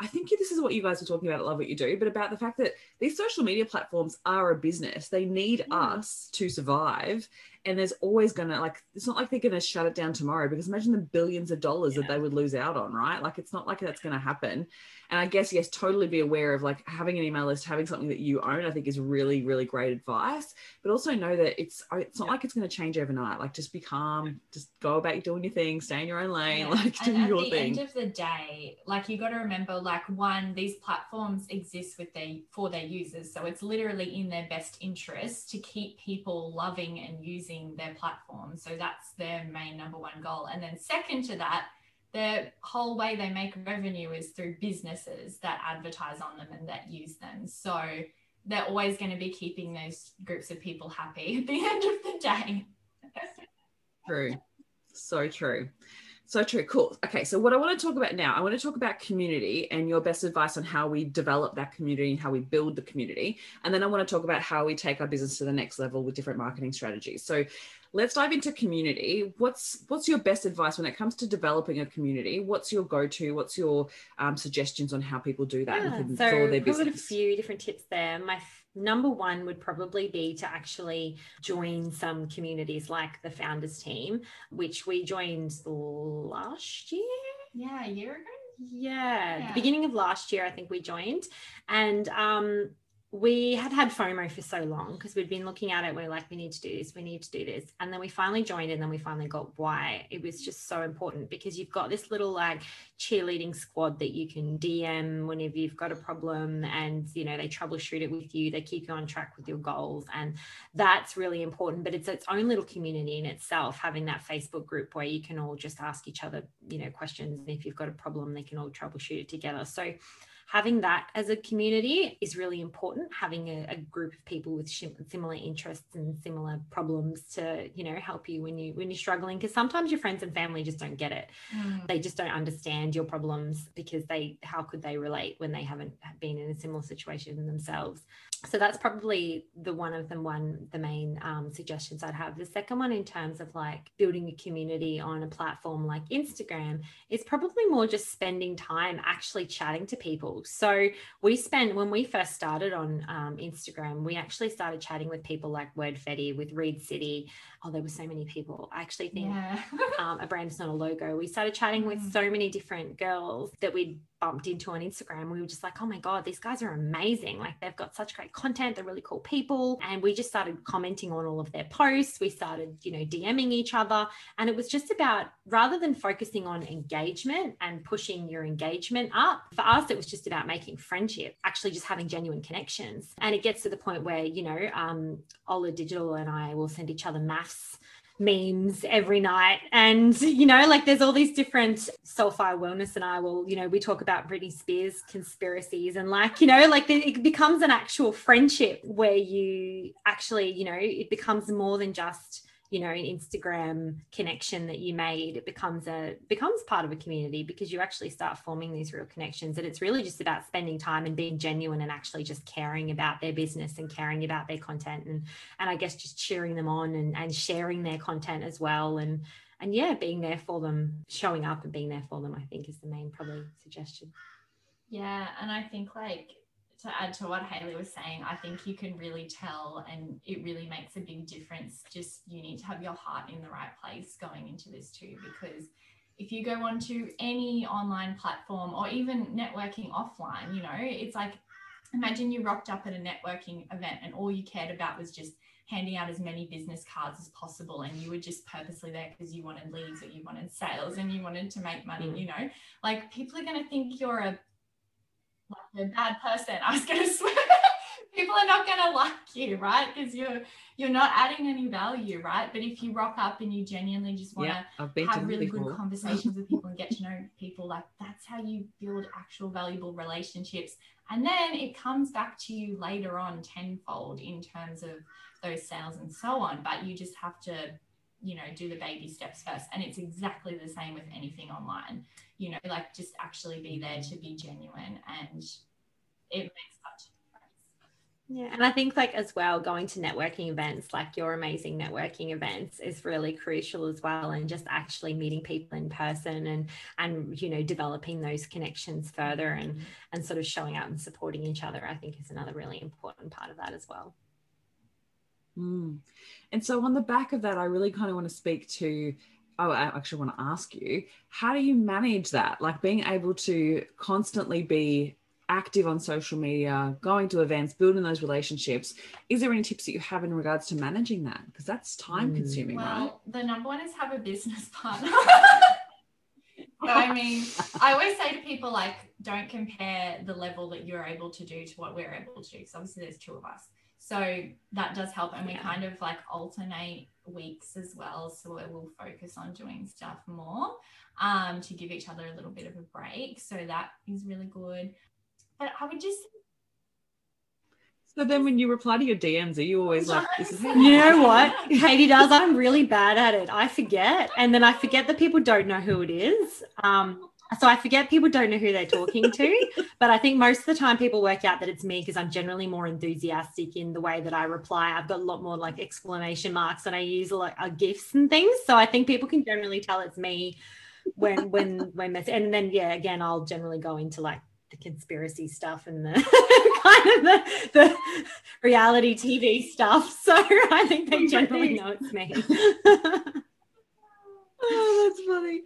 I think this is what you guys were talking about. I love what you do, but about the fact that these social media platforms are a business. They need mm. us to survive and there's always gonna like it's not like they're gonna shut it down tomorrow because imagine the billions of dollars yeah. that they would lose out on right like it's not like that's gonna happen and i guess yes totally be aware of like having an email list having something that you own i think is really really great advice but also know that it's oh, it's not yeah. like it's going to change overnight like just be calm just go about doing your thing stay in your own lane yeah. like do and your at the end of the day like you got to remember like one these platforms exist with their for their users so it's literally in their best interest to keep people loving and using using their platform. So that's their main number one goal. And then, second to that, the whole way they make revenue is through businesses that advertise on them and that use them. So they're always going to be keeping those groups of people happy at the end of the day. true. So true. So true. Cool. Okay. So, what I want to talk about now, I want to talk about community and your best advice on how we develop that community and how we build the community. And then I want to talk about how we take our business to the next level with different marketing strategies. So, let's dive into community. What's what's your best advice when it comes to developing a community? What's your go-to? What's your um, suggestions on how people do that Yeah, within so for their probably a few different tips there. My f- number one would probably be to actually join some communities like the founders team, which we joined last year. Yeah, a year ago. Yeah, Yeah. the beginning of last year, I think we joined, and um, we had had FOMO for so long because we'd been looking at it. We're like, we need to do this, we need to do this, and then we finally joined, and then we finally got why it was just so important because you've got this little like cheerleading squad that you can DM whenever you've got a problem, and you know they troubleshoot it with you, they keep you on track with your goals, and that's really important. But it's its own little community in itself, having that Facebook group where you can all just ask each other, you know, questions. And if you've got a problem, they can all troubleshoot it together. So having that as a community is really important having a, a group of people with similar interests and similar problems to you know help you when you when you're struggling because sometimes your friends and family just don't get it. They just don't understand your problems because they how could they relate when they haven't been in a similar situation themselves? So that's probably the one of them one the main um, suggestions i'd have. The second one in terms of like building a community on a platform like instagram is probably more just spending time actually chatting to people so we spent when we first started on um, instagram we actually started chatting with people like wordfetti with reed city oh there were so many people i actually think Yeah. um, a brand is not a logo. We started chatting with Mm. so many different girls that we'd bumped into on Instagram. We were just like, oh my God, these guys are amazing. Like they've got such great content. They're really cool people. And we just started commenting on all of their posts. We started, you know, DMing each other. And it was just about rather than focusing on engagement and pushing your engagement up, for us, it was just about making friendship, actually just having genuine connections. And it gets to the point where, you know, um, Ola Digital and I will send each other maths memes every night. And you know like there's all these different soulfire wellness and i will you know we talk about britney spears conspiracies and like you know like it becomes an actual friendship where you actually you know it becomes more than just you know an instagram connection that you made it becomes a becomes part of a community because you actually start forming these real connections. And it's really just about spending time and being genuine and actually just caring about their business and caring about their content and and I guess just cheering them on and, and sharing their content as well. And and yeah being there for them showing up and being there for them I think is the main probably suggestion. Yeah, and I think like to add to what Hayley was saying, I think you can really tell and it really makes a big difference. Just you need to have your heart in the right place going into this too, because if you go onto any online platform or even networking offline, you know, it's like imagine you rocked up at a networking event and all you cared about was just handing out as many business cards as possible and you were just purposely there because you wanted leads or you wanted sales and you wanted to make money Mm. you know like people are going to think you're a like a bad person. I was going to swear. People are not going to like you right? Because you're you're not adding any value right? But if you rock up and you genuinely just want to Yeah, to have really good conversations with people and get to know people like that's how you build actual valuable relationships. And then it comes back to you later on tenfold in terms of those sales and so on but you just have to you know do the baby steps first. And it's exactly the same with anything online you know like just actually be there to be genuine and it makes such a difference Yeah, and I think like as well, going to networking events like your amazing networking events is really crucial as well, and just actually meeting people in person and and you know developing those connections further and and sort of showing up and supporting each other. I think is another really important part of that as well. Mm. And so, on the back of that, I really kind of want to speak to. Oh, I actually want to ask you, how do you manage that? Like being able to constantly be active on social media, going to events, building those relationships. Is there any tips that you have in regards to managing that? Because that's time Mm. consuming, right? Well, the number one is have a business partner. so, I mean, I always say to people, like, don't compare the level that you're able to do to what we're able to do. Because obviously, there's two of us. So that does help. And we Yeah. kind of like alternate weeks as well. So we'll focus on doing stuff more um, to give each other a little bit of a break. So that is really good. But I would just So then, when you reply to your DMs, are you always like, "This is You know what Katy does? I'm really bad at it. I forget, and then I forget that people don't know who it is. Um, so I forget people don't know who they're talking to, but I think most of the time people work out that it's me because I'm generally more enthusiastic in the way that I reply. I've got a lot more like exclamation marks and I use like uh, gifs and things. So I think people can generally tell it's me when when when mess and then yeah, again I'll generally go into like the conspiracy stuff and the kind of the, the reality TV stuff. So I think they generally know it's me. Oh, that's funny.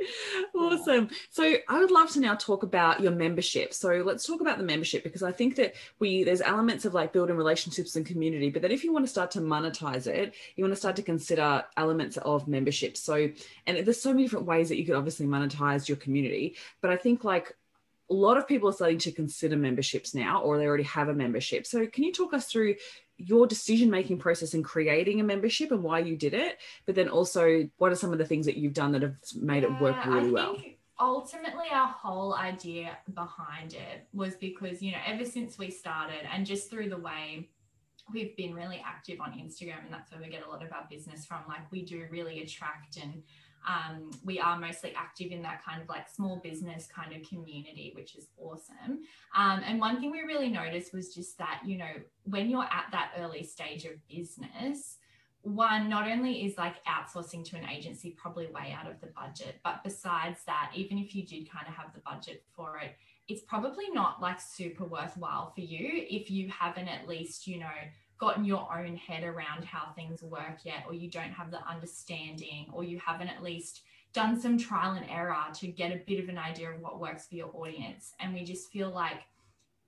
Awesome. So I would love to now talk about your membership. So let's talk about the membership because I think that we there's elements of like building relationships and community, but then if you want to start to monetize it, you want to start to consider elements of membership. So and there's so many different ways that you could obviously monetize your community, but I think like a lot of people are starting to consider memberships now or they already have a membership. So can you talk us through your decision making process in creating a membership and why you did it, but then also what are some of the things that you've done that have made yeah, it work really well? Ultimately, our whole idea behind it was because, you know, ever since we started and just through the way we've been really active on Instagram, and that's where we get a lot of our business from, like we do really attract and um, we are mostly active in that kind of like small business kind of community, which is awesome. Um, and one thing we really noticed was just that, you know, when you're at that early stage of business, one not only is like outsourcing to an agency probably way out of the budget, but besides that, even if you did kind of have the budget for it, it's probably not like super worthwhile for you if you haven't at least, you know, gotten your own head around how things work yet, or you don't have the understanding, or you haven't at least done some trial and error to get a bit of an idea of what works for your audience. And we just feel like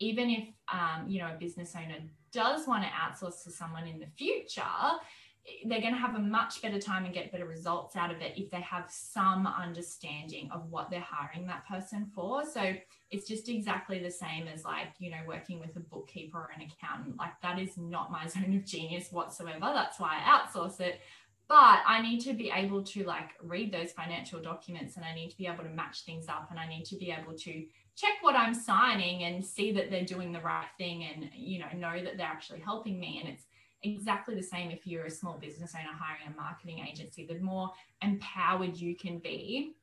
even if um, you know a business owner does want to outsource to someone in the future, they're going to have a much better time and get better results out of it if they have some understanding of what they're hiring that person for. So it's just exactly the same as like, you know, working with a bookkeeper or an accountant. Like that is not my zone of genius whatsoever. That's why I outsource it. But I need to be able to like read those financial documents and I need to be able to match things up and I need to be able to check what I'm signing and see that they're doing the right thing and, you know, know that they're actually helping me. And it's exactly the same if you're a small business owner hiring a marketing agency. The more empowered you can be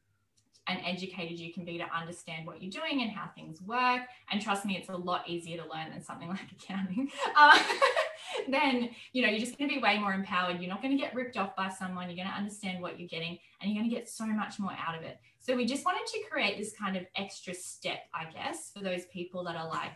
and educated you can be to understand what you're doing and how things work. And trust me, it's a lot easier to learn than something like accounting. Uh, then you know you're just going to be way more empowered. You're not going to get ripped off by someone. You're going to understand what you're getting, and you're going to get so much more out of it. So we just wanted to create this kind of extra step, I guess, for those people that are like,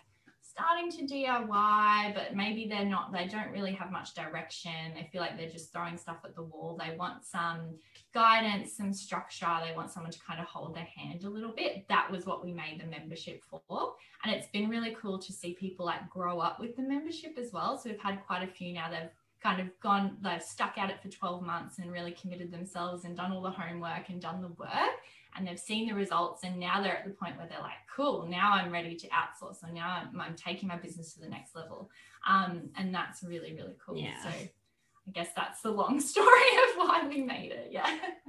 starting to DIY, but maybe they're not, they don't really have much direction. They feel like they're just throwing stuff at the wall. They want some guidance, some structure. They want someone to kind of hold their hand a little bit. That was what we made the membership for. And it's been really cool to see people like grow up with the membership as well. So we've had quite a few now that have kind of gone, they've stuck at it for 12 months and really committed themselves and done all the homework and done the work and they've seen the results and now they're at the point where they're like cool now i'm ready to outsource and now i'm, I'm taking my business to the next level. Um, and that's really really cool. Yeah. so i guess that's the long story of why we made it yeah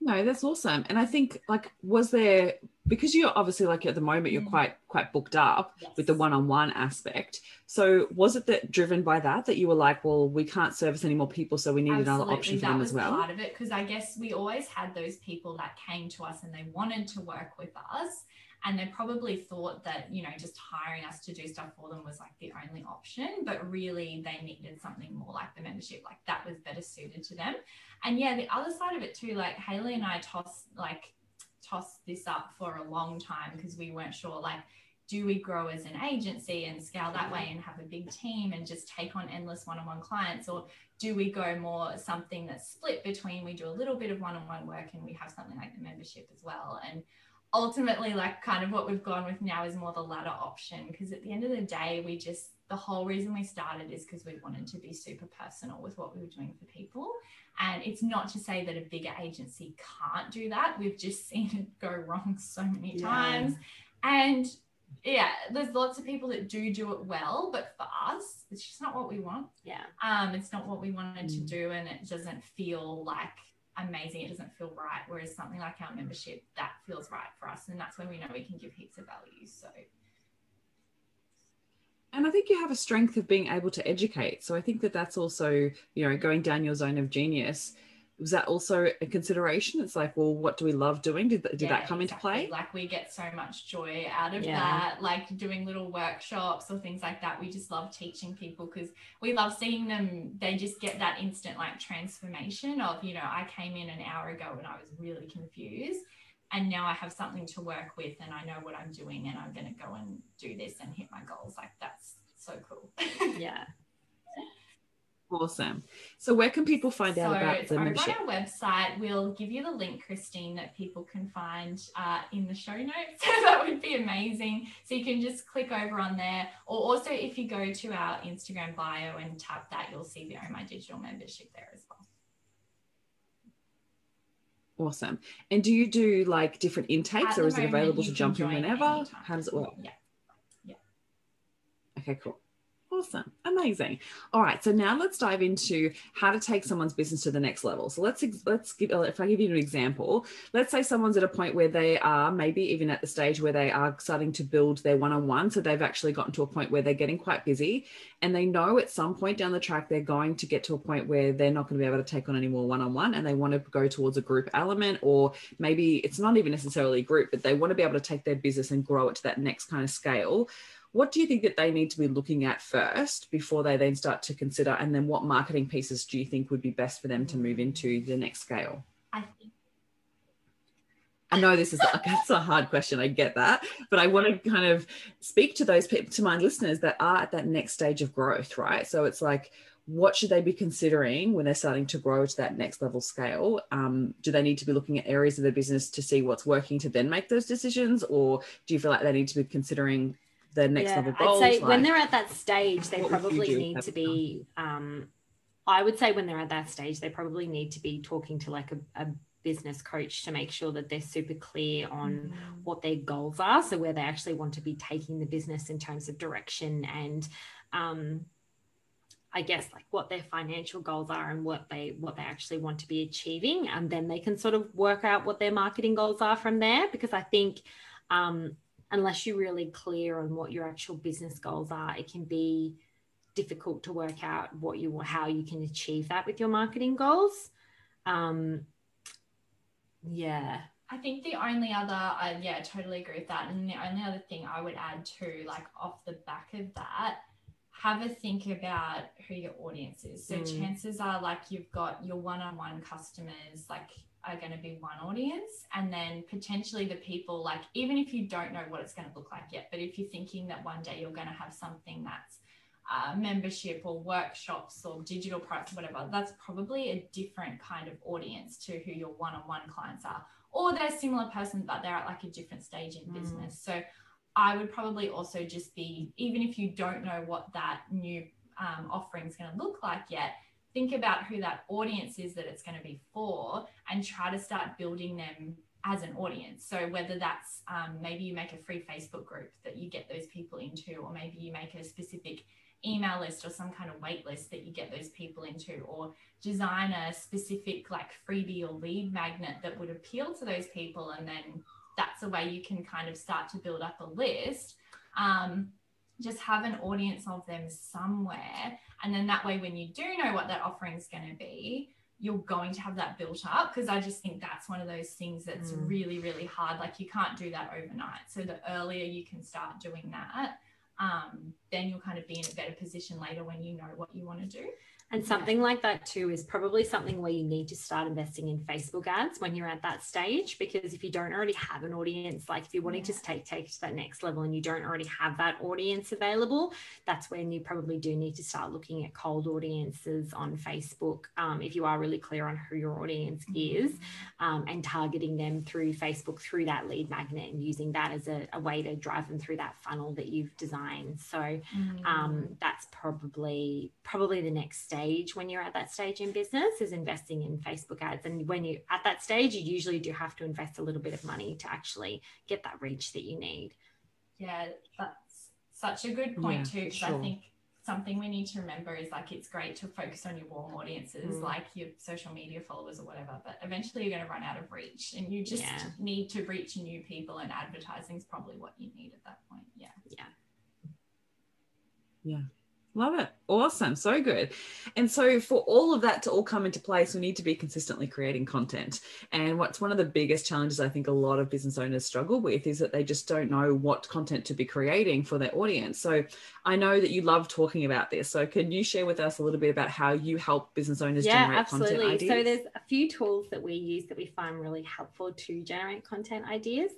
no that's awesome and i think like was there because you're obviously like at the moment you're mm. quite quite booked up yes. with the one-on-one aspect so was it that driven by that that you were like well we can't service any more people so we need Absolutely. another option for that them as well part of it because i guess we always had those people that came to us and they wanted to work with us and they probably thought that you know just hiring us to do stuff for them was like the only option but really they needed something more like the membership like that was better suited to them. And yeah the other side of it too like hayley and i toss like tossed this up for a long time because we weren't sure like do we grow as an agency and scale that way and have a big team and just take on endless one-on-one clients? Or do we go more something that's split between we do a little bit of one-on-one work and we have something like the membership as well? And ultimately like kind of what we've gone with now is more the latter option because at the end of the day we just the whole reason we started is because we wanted to be super personal with what we were doing for people. And it's not to say that a bigger agency can't do that. We've just seen it go wrong so many yeah. times. And yeah there's lots of people that do do it well but for us it's just not what we want. Yeah. Um it's not what we wanted mm. to do and it doesn't feel like amazing. It doesn't feel right. Whereas something like our membership, that feels right for us. And that's when we know we can give heaps of value. So and I think you have a strength of being able to educate. So I think that that's also, you know, going down your zone of genius. Was that also a consideration? It's like, well, what do we love doing? Did, did Yeah, that come exactly. into play? Like we get so much joy out of Yeah. that, like doing little workshops or things like that. We just love teaching people because we love seeing them. They just get that instant like transformation of, you know, I came in an hour ago and I was really confused. And now I have something to work with and I know what I'm doing and I'm going to go and do this and hit my goals. Like that's so cool. Yeah. Awesome. So where can people find out about the membership? on our website. We'll give you the link, Christine, that people can find uh, in the show notes. that would be amazing. So you can just click over on there. Or also, if you go to our Instagram bio and tap that, you'll see the Oh My Digital membership there as well. Awesome. And do you do like different intakes or is it available to jump in whenever? anytime. How does it work? Yeah. Yeah. Okay, cool. Awesome. Amazing. All right. So now let's dive into how to take someone's business to the next level. So let's let's give if I give you an example, let's say someone's at a point where they are maybe even at the stage where they are starting to build their one-on-one. So they've actually gotten to a point where they're getting quite busy and they know at some point down the track they're going to get to a point where they're not going to be able to take on any more one-on-one and they want to go towards a group element or maybe it's not even necessarily group, but they want to be able to take their business and grow it to that next kind of scale what do you think that they need to be looking at first before they then start to consider and then what marketing pieces do you think would be best for them to move into the next scale I think i know this is like, that's a hard question i get that but i want to kind of speak to those people to my listeners that are at that next stage of growth right so it's like what should they be considering when they're starting to grow to that next level scale? Um, do they need to be looking at areas of their business to see what's working to then make those decisions, or do you feel like they need to be considering the next Yeah, level goals? I'd say when they're at that stage, they what would you probably need to be. Um, I would say when they're at that stage, they probably need to be talking to like a, a business coach to make sure that they're super clear on what their goals are. So where they actually want to be taking the business in terms of direction and, um, I guess like what their financial goals are and what they what they actually want to be achieving, and then they can sort of work out what their marketing goals are from there. Because I think um, unless you're really clear on what your actual business goals are, it can be difficult to work out what you how you can achieve that with your marketing goals. Um, yeah, I think the only other, I yeah, I totally agree with that. And the only other thing I would add to, like off the back of that, have a think about who your audience is. So Mm. chances are like you've got your one-on-one customers like are going to be one audience and then potentially the people like even if you don't know what it's going to look like yet but if you're thinking that one day you're going to have something that's uh, membership or workshops or digital products or whatever that's probably a different kind of audience to who your one-on-one clients are or they're a similar person but they're at like a different stage in Mm. business so i would probably also just be even if you don't know what that new um, offering is going to look like yet think about who that audience is that it's going to be for and try to start building them as an audience. So whether that's um, maybe you make a free facebook group that you get those people into or maybe you make a specific email list or some kind of wait list that you get those people into or design a specific like freebie or lead magnet that would appeal to those people and then that's a way you can kind of start to build up a list. Um, just have an audience of them somewhere and then that way when you do know what that offering is going to be you're going to have that built up because i just think that's one of those things that's Mm. really really hard. Like you can't do that overnight. So the earlier you can start doing that um, then you'll kind of be in a better position later when you know what you want to do And something like that too is probably something where you need to start investing in Facebook ads when you're at that stage. Because if you don't already have an audience, like if you're wanting to take take it to that next level and you don't already have that audience available, that's when you probably do need to start looking at cold audiences on Facebook. Um, if you are really clear on who your audience is, um, and targeting them through Facebook through that lead magnet and using that as a, a way to drive them through that funnel that you've designed. So Mm. um, that's probably probably the next stage when you're at that stage in business is investing in facebook ads and when you're at that stage you usually do have to invest a little bit of money to actually get that reach that you need Yeah, that's such a good point Yeah, too. Because sure. I think something we need to remember is like it's great to focus on your warm audiences, Mm. like your social media followers or whatever, but eventually you're going to run out of reach, and you just Yeah. need to reach new people, and advertising is probably what you need at that point. Yeah. Yeah. Yeah. Love it. Awesome. So good. And so, for all of that to all come into place, we need to be consistently creating content. And what's one of the biggest challenges I think a lot of business owners struggle with is that they just don't know what content to be creating for their audience. So, I know that you love talking about this. So, can you share with us a little bit about how you help business owners yeah, generate absolutely. content ideas? So, there's a few tools that we use that we find really helpful to generate content ideas.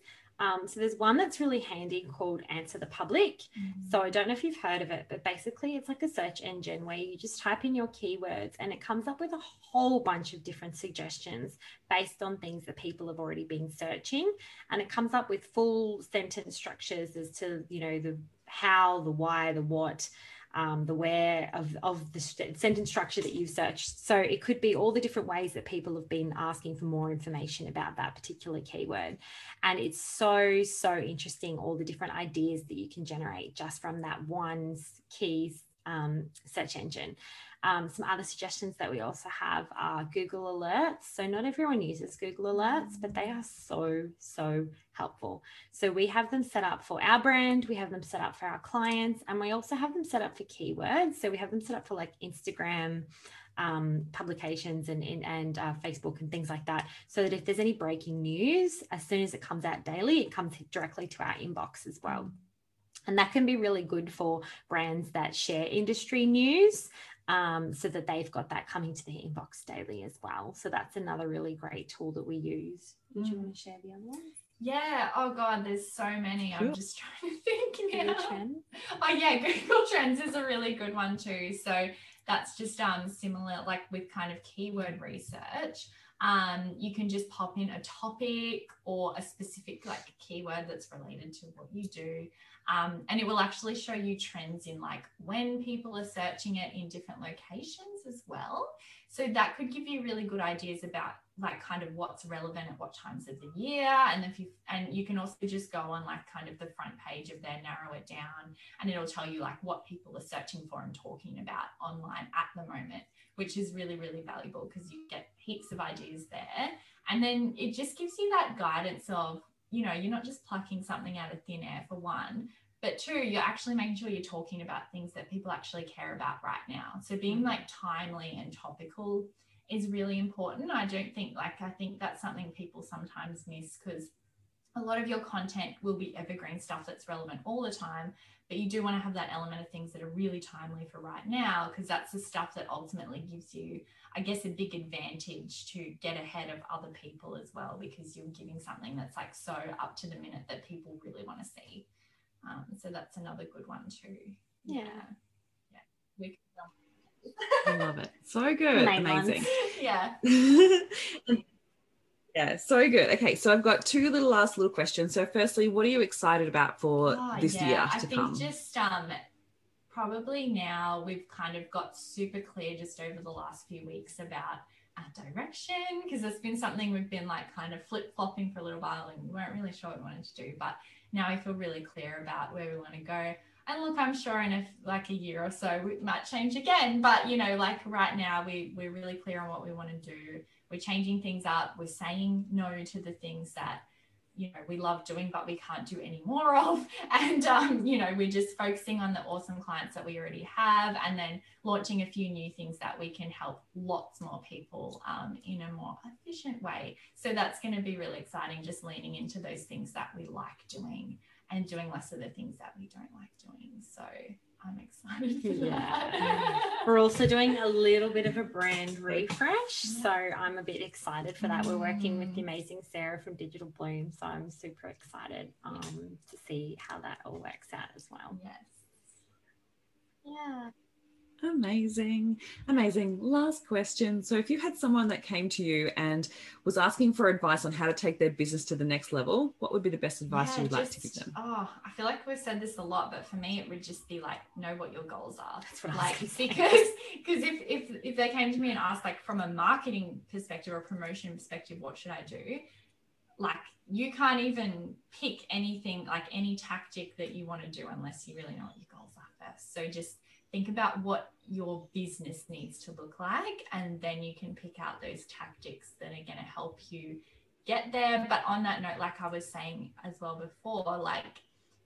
Um, so there's one that's really handy called Answer the Public. Mm-hmm. So I don't know if you've heard of it, but basically it's like a search engine where you just type in your keywords and it comes up with a whole bunch of different suggestions based on things that people have already been searching. And it comes up with full sentence structures as to, you know, the how, the why, the what um, the where of, of the sentence structure that you've searched. So it could be all the different ways that people have been asking for more information about that particular keyword. And it's so, so interesting, all the different ideas that you can generate just from that one key um, search engine. Um, some other suggestions that we also have are Google Alerts. So, not everyone uses Google Alerts, but they are so, so helpful. So, we have them set up for our brand, we have them set up for our clients, and we also have them set up for keywords. So, we have them set up for like Instagram. Um, publications and and uh, Facebook and things like that, so that if there's any breaking news, as soon as it comes out daily, it comes directly to our inbox as well. And that can be really good for brands that share industry news um, so that they've got that coming to their inbox daily as well. So that's another really great tool that we use. Would you mm. want to share the other one? Yeah. Oh God, there's so many. I'm just trying to think now. Oh yeah, Google Trends is a really good one too. So that's just um similar, like with kind of keyword research. Um, you can just pop in a topic or a specific like keyword that's related to what you do. Um, and it will actually show you trends in like when people are searching it in different locations as well. So that could give you really good ideas about like kind of what's relevant at what times of the year. And if you and you can also just go on like kind of the front page of there, narrow it down, and it'll tell you like what people are searching for and talking about online at the moment, which is really, really valuable because you get heaps of ideas there. And then it just gives you that guidance of you know, you're not just plucking something out of thin air for one, but two, you're actually making sure you're talking about things that people actually care about right now. So being mm. like timely and topical is really important. I don't think like I think that's something people sometimes miss because a lot of your content will be evergreen stuff that's relevant all the time, but you do want to have that element of things that are really timely for right now because that's the stuff that ultimately gives you I guess, a big advantage to get ahead of other people as well because you're giving something that's like so up to the minute that people really want to see. Um, so that's another good one too. Yeah. Yeah. I love it. So good. Amazing. yeah. yeah, so good. Okay, so I've got two little last little questions. So, firstly, what are you excited about for oh, this yeah. year to I think come? Just um, probably now we've kind of got super clear just over the last few weeks about our direction because it's been something we've been like kind of flip flopping for a little while and we weren't really sure what we wanted to do. But now we feel really clear about where we want to go. And look, I'm sure in a, like a year or so it might change again. But you know, like right now we we're really clear on what we want to do. We're changing things up. We're saying no to the things that you know we love doing but we can't do any more of. And um, you know we're just focusing on the awesome clients that we already have and then launching a few new things that we can help lots more people um, in a more efficient way. So that's going to be really exciting just leaning into those things that we like doing and doing less of the things that we don't like doing. So I'm excited for yeah. We're also doing a little bit of a brand refresh. So I'm a bit excited for that. We're working with the mm. amazing Sarah from Digital Bloom. So I'm super excited um, to see how that all works out as well. Yes. Yeah. Amazing. Amazing. Last question. So, if you had someone that came to you and was asking for advice on how to take their business to the next level, what would be the best advice yeah, you would just, like to give them? Oh, I feel like we've said this a lot, but for me, it would just be like, know what your goals are. That's what like, because because if, if if they came to me and asked, like, from a marketing perspective or promotion perspective, what should I do? Like, you can't even pick anything, like any tactic that you want to do unless you really know what your goals are first. So, just think about what your business needs to look like and then you can pick out those tactics that are going to help you get there but on that note like i was saying as well before like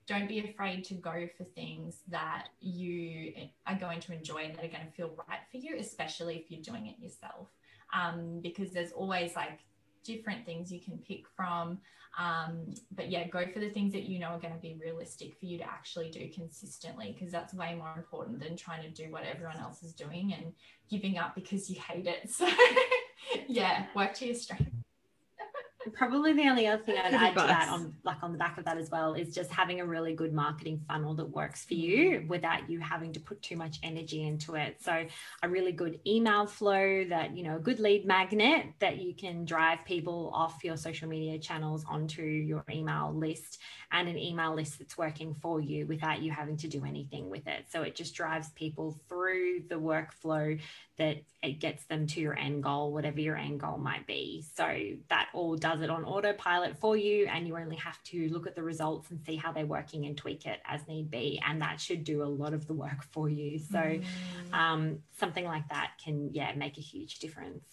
don't be afraid to go for things that you are going to enjoy and that are going to feel right for you, especially if you're doing it yourself. Um, because there's always like different things you can pick from. Um, but yeah, go for the things that you know are going to be realistic for you to actually do consistently, because that's way more important than trying to do what everyone else is doing and giving up because you hate it. So yeah, work to your strength. Probably the only other thing I'd add to that on like on the back of that as well is just having a really good marketing funnel that works for you mm. without you having to put too much energy into it. So a really good email flow that, you know, a good lead magnet that you can drive people off your social media channels onto your email list and an email list that's working for you without you having to do anything with it. So it just drives people through the workflow that it gets them to your end goal, whatever your end goal might be. So that all does it on autopilot for you, and you only have to look at the results and see how they're working and tweak it as need be. And that should do a lot of the work for you. So mm. um, something like that can, yeah, make a huge difference.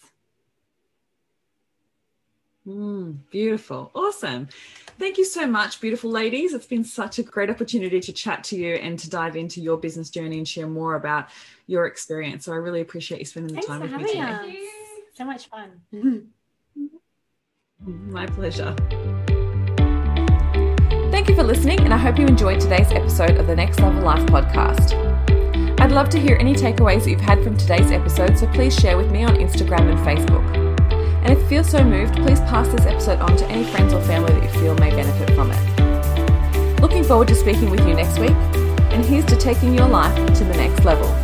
Mm, beautiful. Awesome. Thank you so much, beautiful ladies. It's been such a great opportunity to chat to you and to dive into your business journey and share more about your experience. So I really appreciate you spending the Thanks time with me today. So much fun. My pleasure. Thank you for listening, and I hope you enjoyed today's episode of the Next Level Life podcast. I'd love to hear any takeaways that you've had from today's episode, so please share with me on Instagram and Facebook. And if you feel so moved, please pass this episode on to any friends or family that you feel may benefit from it. Looking forward to speaking with you next week, and here's to taking your life to the next level.